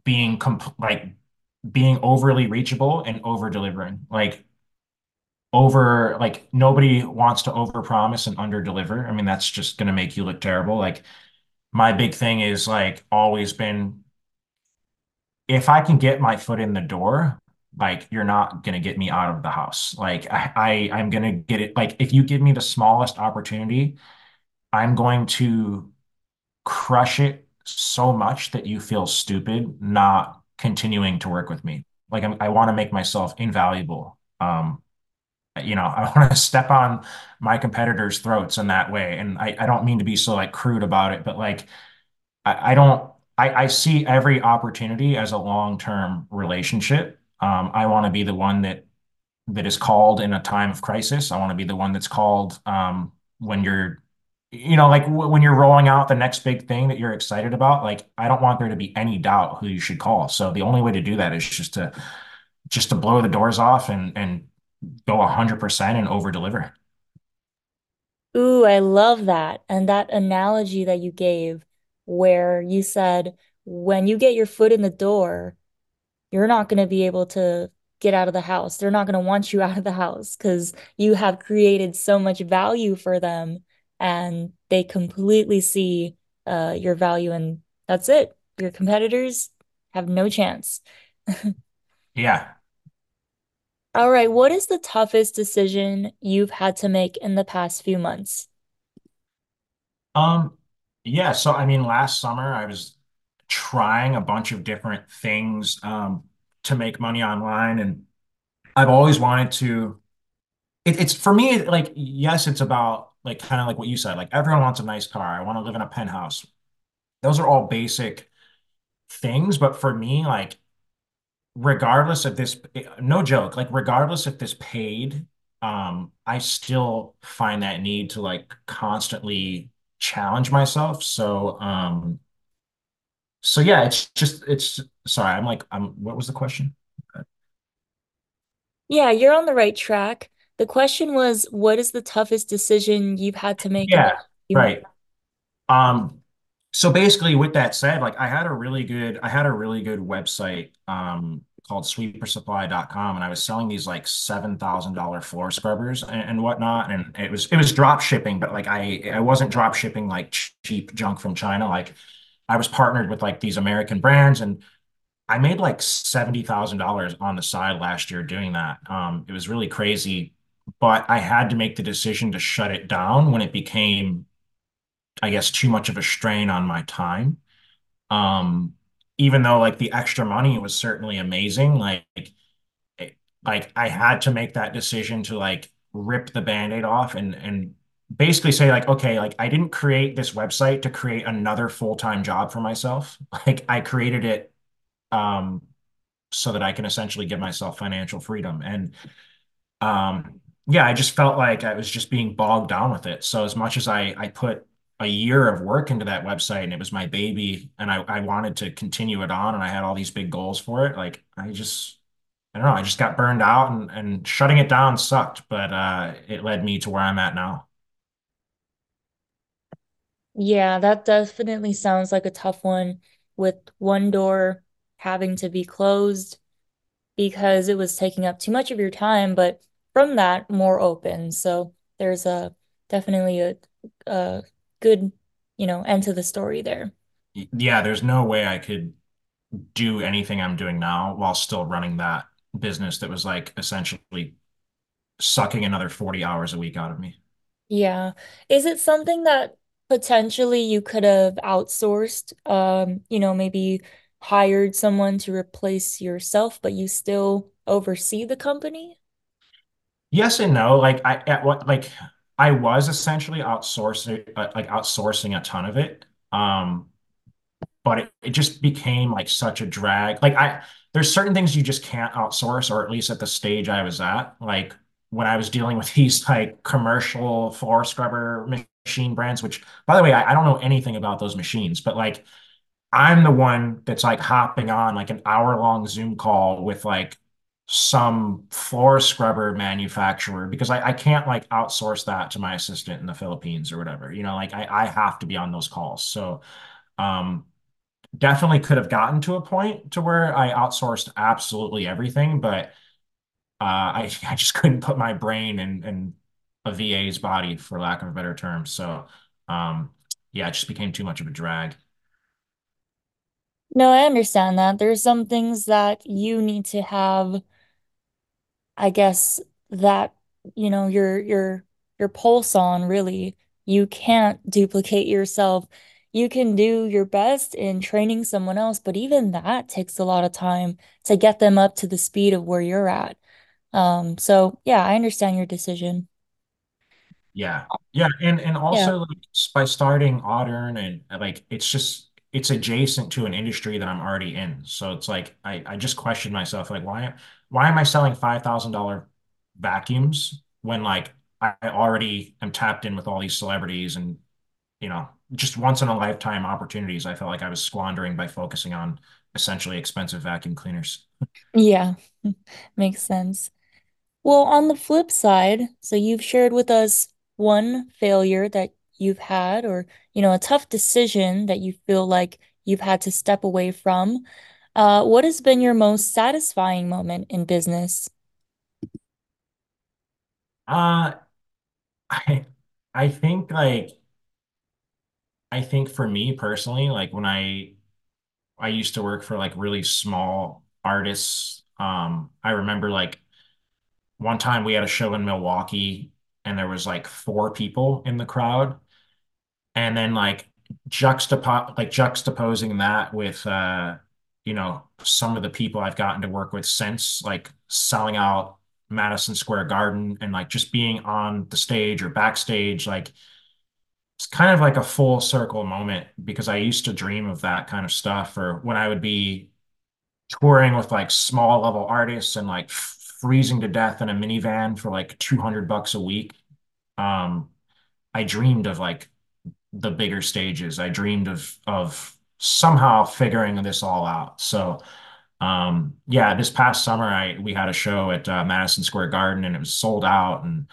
being comp like being overly reachable and over delivering. Like over like nobody wants to over promise and under deliver. I mean, that's just gonna make you look terrible. Like my big thing is like always been if I can get my foot in the door, like you're not gonna get me out of the house. Like I, I I'm gonna get it. Like if you give me the smallest opportunity, I'm going to crush it so much that you feel stupid not continuing to work with me. Like I'm, I want to make myself invaluable. Um, you know, (laughs) I want to step on my competitors' throats in that way. And I, I don't mean to be so like crude about it, but like I, I don't I, I see every opportunity as a long-term relationship. Um, I want to be the one that that is called in a time of crisis. I want to be the one that's called um, when you're you know, like w when you're rolling out the next big thing that you're excited about, like I don't want there to be any doubt who you should call. So the only way to do that is just to just to blow the doors off and and go 100% and over deliver. Ooh, I love that. And that analogy that you gave, where you said, when you get your foot in the door, you're not going to be able to get out of the house. They're not going to want you (laughs) out of the house because you have created so much value for them and they completely see uh, your value. And that's it. Your competitors have no chance. Yeah. All right. What is the toughest decision you've had to make in the past few months? Um, yeah, so I mean, last summer I was trying a bunch of different things um to make money online and I've always wanted to it, it's for me like yes, it's about like kind of like what you said, like everyone wants a nice car. I want to live in a penthouse. Those are all basic things, but for me, like regardless of this, no joke, like regardless if this paid, um, I still find that need to like constantly challenge myself. So, um, so yeah, it's just it's sorry, I'm like I'm what was the question? Yeah, you're on the right track. The question was, what is the toughest decision you've had to make Yeah, past few months? right. Um, so basically with that said, like I had a really good I had a really good website um called sweepersupply.com and I was selling these like $7,000 floor scrubbers and, and whatnot. And it was it was drop shipping, but like I I wasn't drop shipping like cheap junk from China. Like I was partnered with like these American brands and I made like $70,000 on the side last year doing that. Um, it was really crazy, but I had to make the decision to shut it down when it became I guess, too much of a strain on my time. Um, even though like the extra money was certainly amazing, like like I had to make that decision to like rip the band-aid off and and basically say like, okay, like I didn't create this website to create another full-time job for myself. (laughs) Like I created it um so that I can essentially give myself financial freedom. And um, yeah, I just felt like I was just being bogged down with it. So as much as I I put a year of work into that website and it was my baby and I, I wanted to continue it on and I had all these big goals for it, like I just I don't know, I just got burned out and and shutting it down sucked, but uh it led me to where I'm at now. Yeah, that definitely sounds like a tough one with one door having to be closed because it was taking up too much of your time, but from that, more open. So there's a definitely a, a good, you know, end to the story there. Yeah, there's no way I could do anything I'm doing now while still running that business that was like essentially sucking another 40 hours a week out of me. Yeah. Is it something that potentially you could have outsourced, um, you know, maybe hired someone to replace yourself, but you still oversee the company? Yes and no. Like I at what like I was essentially outsourcing uh, like outsourcing a ton of it. Um, but it, it just became like such a drag. Like I there's certain things you just can't outsource, or at least at the stage I was at. Like when I was dealing with (laughs) these like commercial floor scrubber machine brands, which by the way, I, I don't know anything about those machines, but like I'm the one that's like hopping on like an hour long Zoom call with like some floor scrubber manufacturer because I, I can't like outsource that to my assistant in the Philippines or whatever. You know, like I, I have to be on those calls. So um definitely could have gotten to a point to where I outsourced absolutely everything, but uh I, (laughs) I just couldn't put my brain in, in a VA's body for lack of a better term. So um yeah, it just became too much of a drag. No, I understand that. There's some things that you need to have, I guess, that, you know, your your your pulse on really. You can't duplicate yourself. You can do your best in training someone else, but even that takes a lot of time to get them up to the speed of where you're at. Um, so yeah, I understand your decision. Yeah. Yeah. And and Yeah. also like by starting AudEarn and like it's just it's adjacent to an industry that I'm already in. So it's like I, I just question myself like why why am I selling $5,000 vacuums when like I already am tapped in with all these celebrities and you know, just once in a lifetime opportunities I felt like I was squandering by focusing on essentially expensive vacuum cleaners. Yeah, (laughs) makes sense. Well, on the flip side, so you've shared with us one failure that you've had, or, you know, a tough decision that you feel like you've had to step away from. Uh, what has been your most satisfying moment in business? Uh, (laughs) I I think like I think for me personally, like when I I used to work for like really small artists. Um, I remember like one time we had a show in Milwaukee and there was like four people in the crowd. And then like juxtapo like juxtaposing that with uh, you know, some of the people I've gotten to work with since, like selling out Madison Square Garden and like just being on the stage or backstage, like it's kind of like a full circle moment because I used to dream of that kind of stuff or when I would be touring with like small level artists and like freezing to death in a minivan for like 200 bucks a week. Um, I dreamed of like the bigger stages. I dreamed of of somehow figuring this all out. So, um, yeah, this past summer, I we had a show at uh, Madison Square Garden and it was sold out, and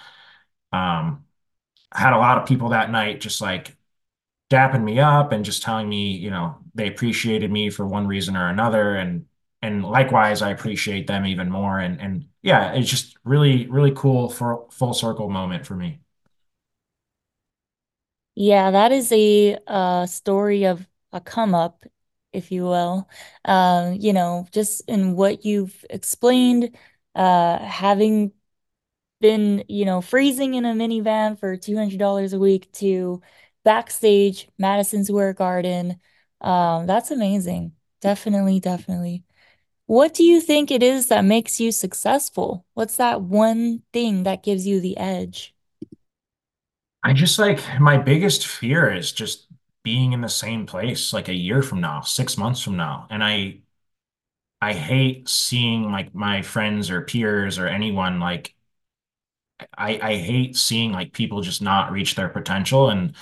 um, had a lot of people that night just like dapping me up and just telling me, you know, they appreciated me for one reason or another. And and likewise, I appreciate them even more. And and yeah, it's just really, really cool for full circle moment for me. Yeah, that is a uh, story of a come up, if you will. Um, you know, just in what you've explained, uh, having been, you know, freezing in a minivan for $200 a week to backstage Madison Square Garden. Um, that's amazing. Definitely, definitely. What do you think it is that makes you successful? What's that one thing that gives you the edge? I just like my biggest fear is just being in the same place like a year from now, six months from now. And I I hate seeing like my friends or peers or anyone like I I hate seeing like people just not reach their potential. And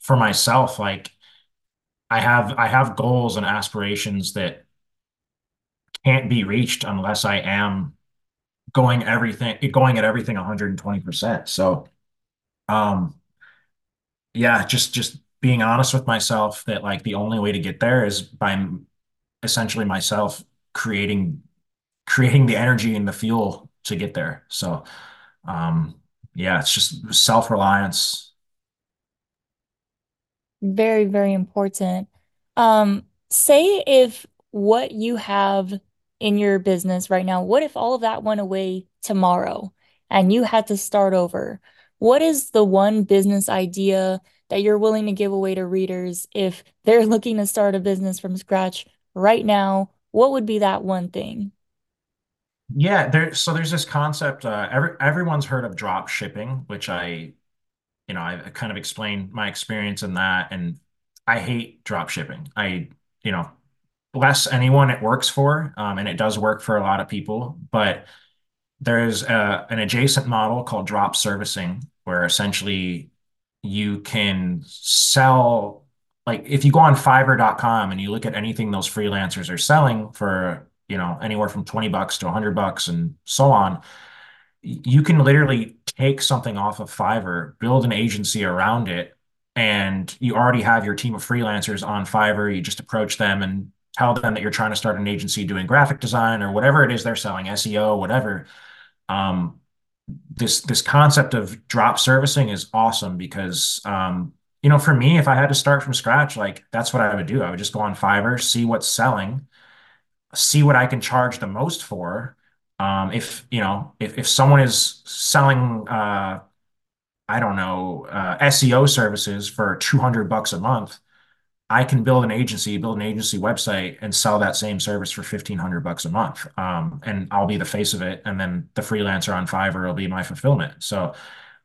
for myself, like I have I have goals and aspirations that can't be reached unless I am going everything going at everything 120%. So um yeah, just just being honest with myself that like the only way to get there is by essentially myself creating creating the energy and the fuel to get there. So um yeah, it's just self-reliance. Very, very important. Um, say if what you have in your business right now, what if all of that went away tomorrow and you had to start over? What is the one business idea that you're willing to give away to readers if they're (laughs) looking to start a business from scratch right now? What would be that one thing? Yeah, there so there's this concept uh every everyone's heard of drop shipping, which I you know, I kind of explained my experience in that, and I hate drop shipping. I, you know, bless anyone it works for, um, and it does work for a lot of people, but there's a, an adjacent model called drop servicing, where essentially you can sell, like if you go on Fiverr.com and you look at anything those freelancers are selling for, you know, anywhere from 20 bucks to 100 bucks and so on, you can literally take something off of Fiverr, build an agency around it, and you already have your team of freelancers on Fiverr. You just approach them and tell them that you're trying to start an agency doing graphic design or whatever it is they're selling, SEO, whatever. Um, this this concept of drop servicing is awesome because um, you know, for me, if I had to start from scratch, like that's what I would do. I would just go on Fiverr, see what's selling, see what I can charge the most for. Um, if you know, if if someone is selling, uh, I don't know, uh, SEO services for 200 bucks a month, I can build an agency, build an agency website, and sell that same service for 1500 bucks a month. Um, and I'll be the face of it, and then the freelancer on Fiverr will be my fulfillment. So,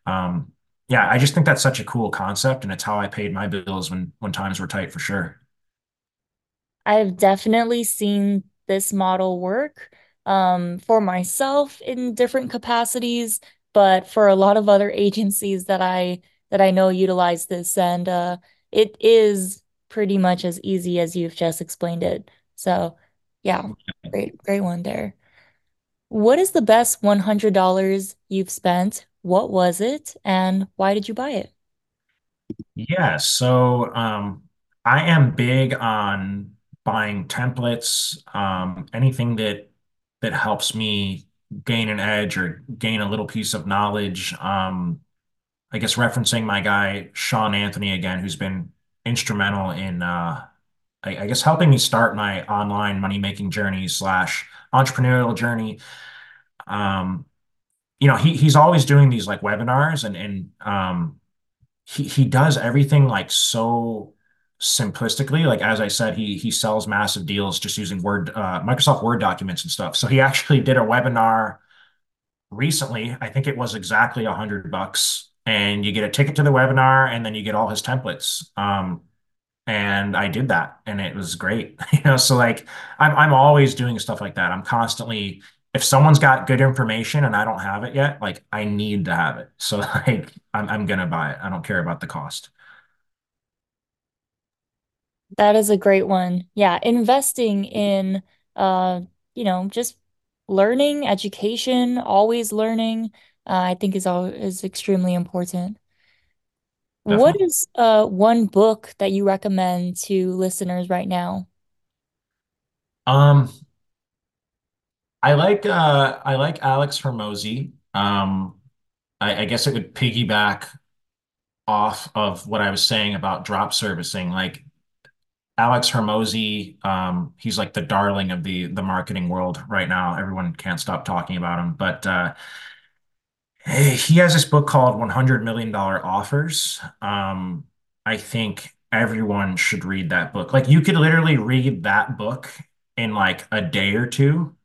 um, yeah, I just think that's such a cool concept, and it's how I paid my bills when when times were tight for sure. I've definitely seen this model work um, for myself in different capacities, but for a lot of other agencies that I that I know utilize this. And uh, it is pretty much as easy as you've just explained it. So, yeah, great, great one there. What is the best $100 you've spent? What was it, and why did you buy it? Yeah, so um, I am big on buying templates, um, anything that that helps me gain an edge or gain a little piece of knowledge. Um, I guess referencing my guy Sean Anthony again, who's been instrumental in uh, I, I guess helping me start my online money making journey slash entrepreneurial journey. Um, you know, he he's always doing these like webinars and and um he he does everything like so simplistically. Like as I said, he he sells massive deals just using Word, uh, Microsoft Word documents and stuff. So he actually did a webinar recently. I think it was exactly a hundred bucks, and you get a ticket to the webinar, and then you get all his templates. Um, and I did that, and it was great. (laughs) You know, so like I'm I'm always doing stuff like that. I'm constantly if someone's got good information and I don't have it yet, like I need to have it. So (laughs) like I'm I'm gonna buy it. I don't care about the cost. That is a great one. Yeah, investing in uh, you know, just learning, education, always learning, uh, I think is all is extremely important. What Definitely. is uh one book that you recommend to listeners right now? Um, I like uh I like Alex Hormozi. Um, I, I guess it would piggyback off of what I was saying about drop servicing. Like Alex Hormozi, um, he's like the darling of the the marketing world right now. Everyone can't stop talking about him. But uh, he has this book called $100 million offers. Um, I think everyone should read that book. Like you could literally read that book in like a day or two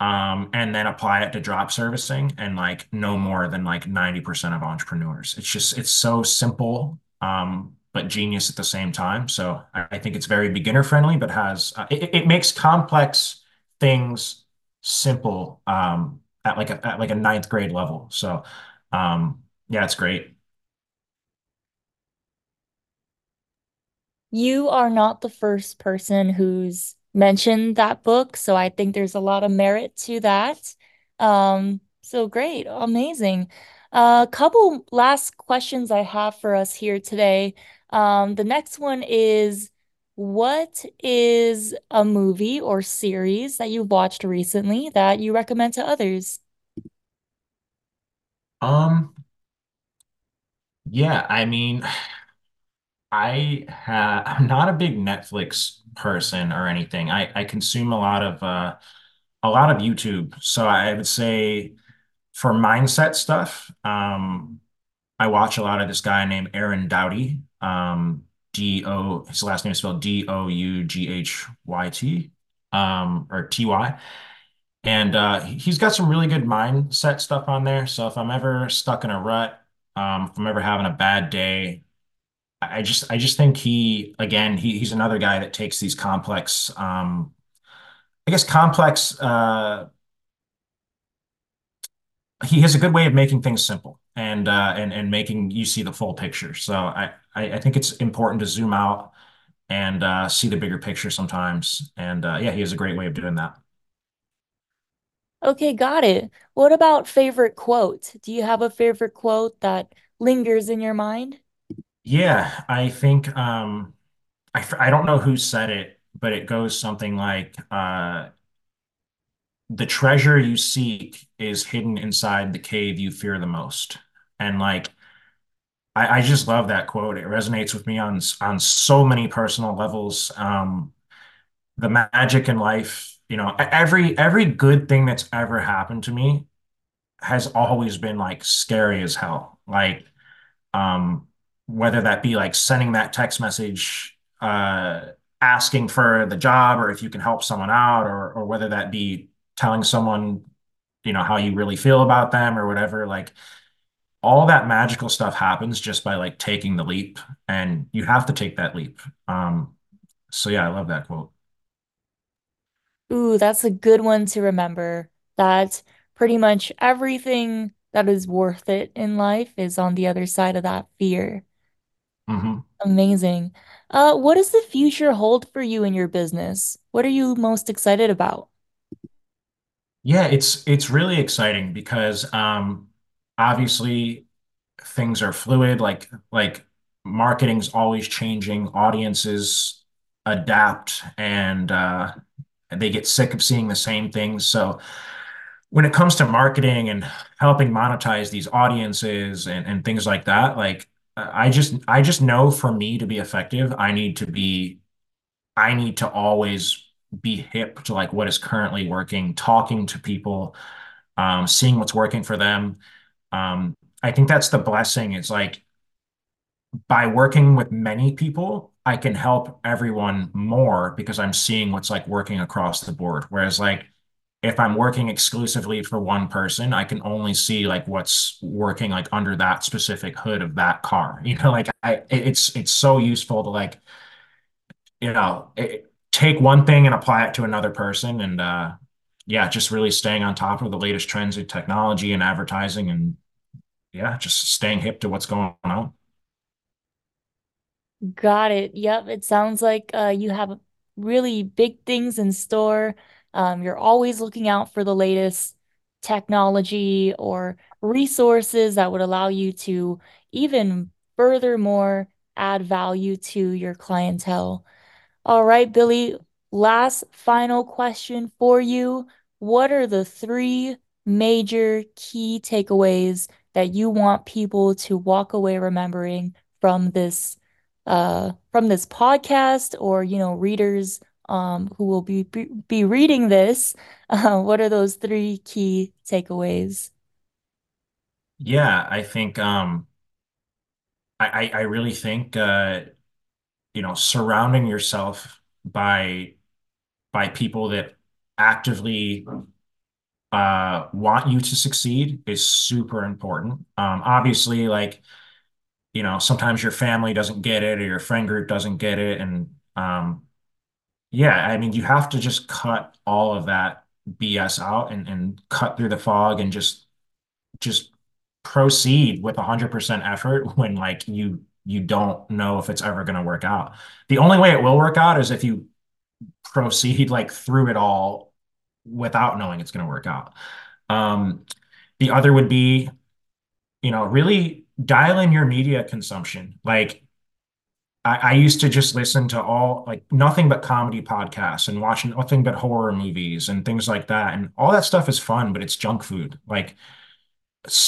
um, and then apply it to drop servicing and like no more than like 90% of entrepreneurs. It's just, it's so simple, um, but genius at the same time. So I, I think it's very beginner friendly, but has, uh, it, it makes complex things simple, um, at like a, at like a ninth grade level. So, um, yeah, it's great. You are not the first person who's mentioned that book, so I think there's a lot of merit to that. Um, so great, amazing. A uh, couple last questions I have for us here today. Um, the next one is, what is a movie or series that you've watched recently that you recommend to others? Um, yeah, I mean, I have, I'm not a big Netflix person or anything. I, I consume a lot of uh, a lot of YouTube. So I would say for mindset stuff, um, I watch a lot of this guy named Aaron Doughty. Um, D O, his last name is spelled D O U G H Y T, um, or T Y. And uh, he's got some really good mindset stuff on there. So if I'm ever stuck in a rut, um, if I'm ever having a bad day, I just I just think he again he he's another guy that takes these complex um I guess complex uh he has a good way of making things simple and uh and and making you see the full picture. So I I, I think it's important to zoom out and uh see the bigger picture sometimes. And uh yeah, he has a great way of doing that. Okay, got it. What about favorite quote? Do you have a favorite quote that lingers in your mind? Yeah, I think um I I don't know who said it, but it goes something like uh the treasure you seek is hidden inside the cave you fear the most. And like, I, I just love that quote. It resonates with me on on so many personal levels. Um, the magic in life, you know, every every good thing that's ever happened to me has always been like scary as hell. Like, um, whether that be like sending that text message, uh, asking for the job, or if you can help someone out, or or whether that be telling someone you know how you really feel about them or whatever like all that magical stuff happens just by like taking the leap and you have to take that leap um so yeah i love that quote Ooh, that's a good one to remember. That pretty much everything that is worth it in life is on the other side of that fear. hmm Amazing. Uh, what does the future hold for you in your business? What are you most excited about? Yeah, it's it's really exciting because um, obviously things are fluid. Like like marketing's always changing. Audiences adapt and uh, they get sick of seeing the same things. So when it comes to marketing and helping monetize these audiences and, and things like that, like I just I just know for me to be effective, I need to be I need to always be hip to like what is currently working, talking to people, um, seeing what's working for them. Um, I think that's the blessing. It's like by working with many people, I can help everyone more because I'm seeing what's like working across the board. Whereas like if I'm working exclusively for one person, I can only see like what's working like under that specific hood of that car. (laughs) You know, like I it's it's so useful to like, you know, it, take one thing and apply it to another person and uh yeah, just really staying on top of the latest trends in technology and advertising and yeah, just staying hip to what's going on. Got it. Yep. It sounds like uh, you have really big things in store. Um, you're always looking out for the latest technology or resources that would allow you to even furthermore add value to your clientele. All right, Billy, last final question for you. What are the three major key takeaways that you want people to walk away remembering from this uh from this podcast or, you know, readers um who will be be, reading this? (laughs) Uh, what are those three key takeaways? Yeah, I think um I I I really think uh you know surrounding yourself by by people that actively uh want you to succeed is super important. Um obviously like you know sometimes your family doesn't get it or your friend group doesn't get it and um yeah, I mean you have to just cut all of that BS out and and cut through the fog and just just proceed with 100% effort (laughs) when like you you don't know if it's ever going to work out. The only way it will work out is if you proceed like through it all without knowing it's going to work out. Um, the other would be, you know, really dial in your media consumption. Like I, I used to just listen to all like nothing but comedy podcasts and watch nothing but horror movies and things like that. And all that stuff is fun, but it's junk food. Like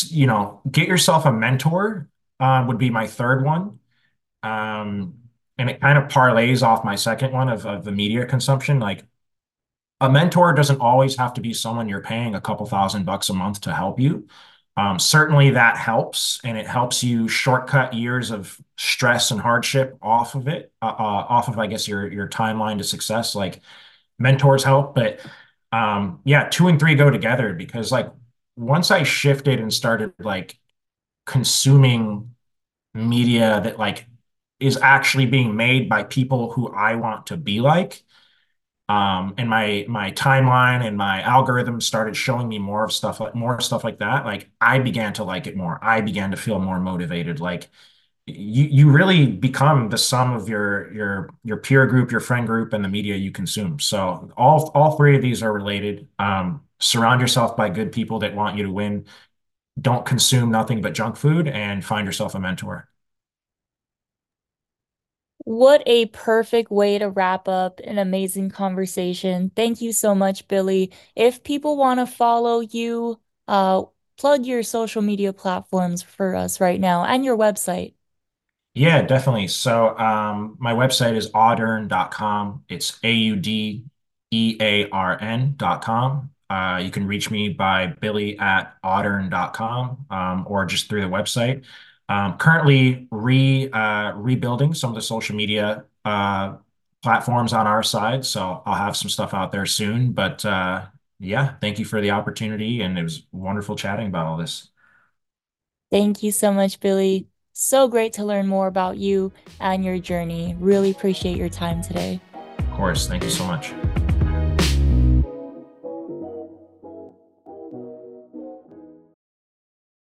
you know, get yourself a mentor uh, would be my third one. Um, and it kind of parlays off my second one of, of the media consumption. Like a mentor doesn't always have to be someone you're paying a couple thousand bucks a month to help you. Um, certainly that helps, and it helps you shortcut years of stress and hardship off of it, uh, uh, off of I guess your your timeline to success. Like mentors help, but um, yeah, two and three go together because like once I shifted and started like consuming media that like is actually being made by people who I want to be like, um, and my my timeline and my algorithm started showing me more of stuff like more stuff like that, like I began to like it more. I began to feel more motivated. Like you you really become the sum of your your your peer group, your friend group, and the media you consume. So all all three of these are related. Um, surround yourself by good people that want you to win. Don't consume nothing but junk food, and find yourself a mentor. What a perfect way to wrap up an amazing conversation. Thank you so much, Billy. If people want to follow you, uh, plug your social media platforms for us right now and your website. Yeah, definitely. So um, my website is audearn.com. It's A-U-D-E-A-R-N.com. Uh, you can reach me by billy at audearn.com um, or just through the website. Um, currently re uh, rebuilding some of the social media uh, platforms on our side, so I'll have some stuff out there soon. But uh, yeah, thank you for the opportunity, and it was wonderful chatting about all this. Thank you so much, Billy. So great to learn more about you and your journey. Really appreciate your time today. Of course, thank you so much.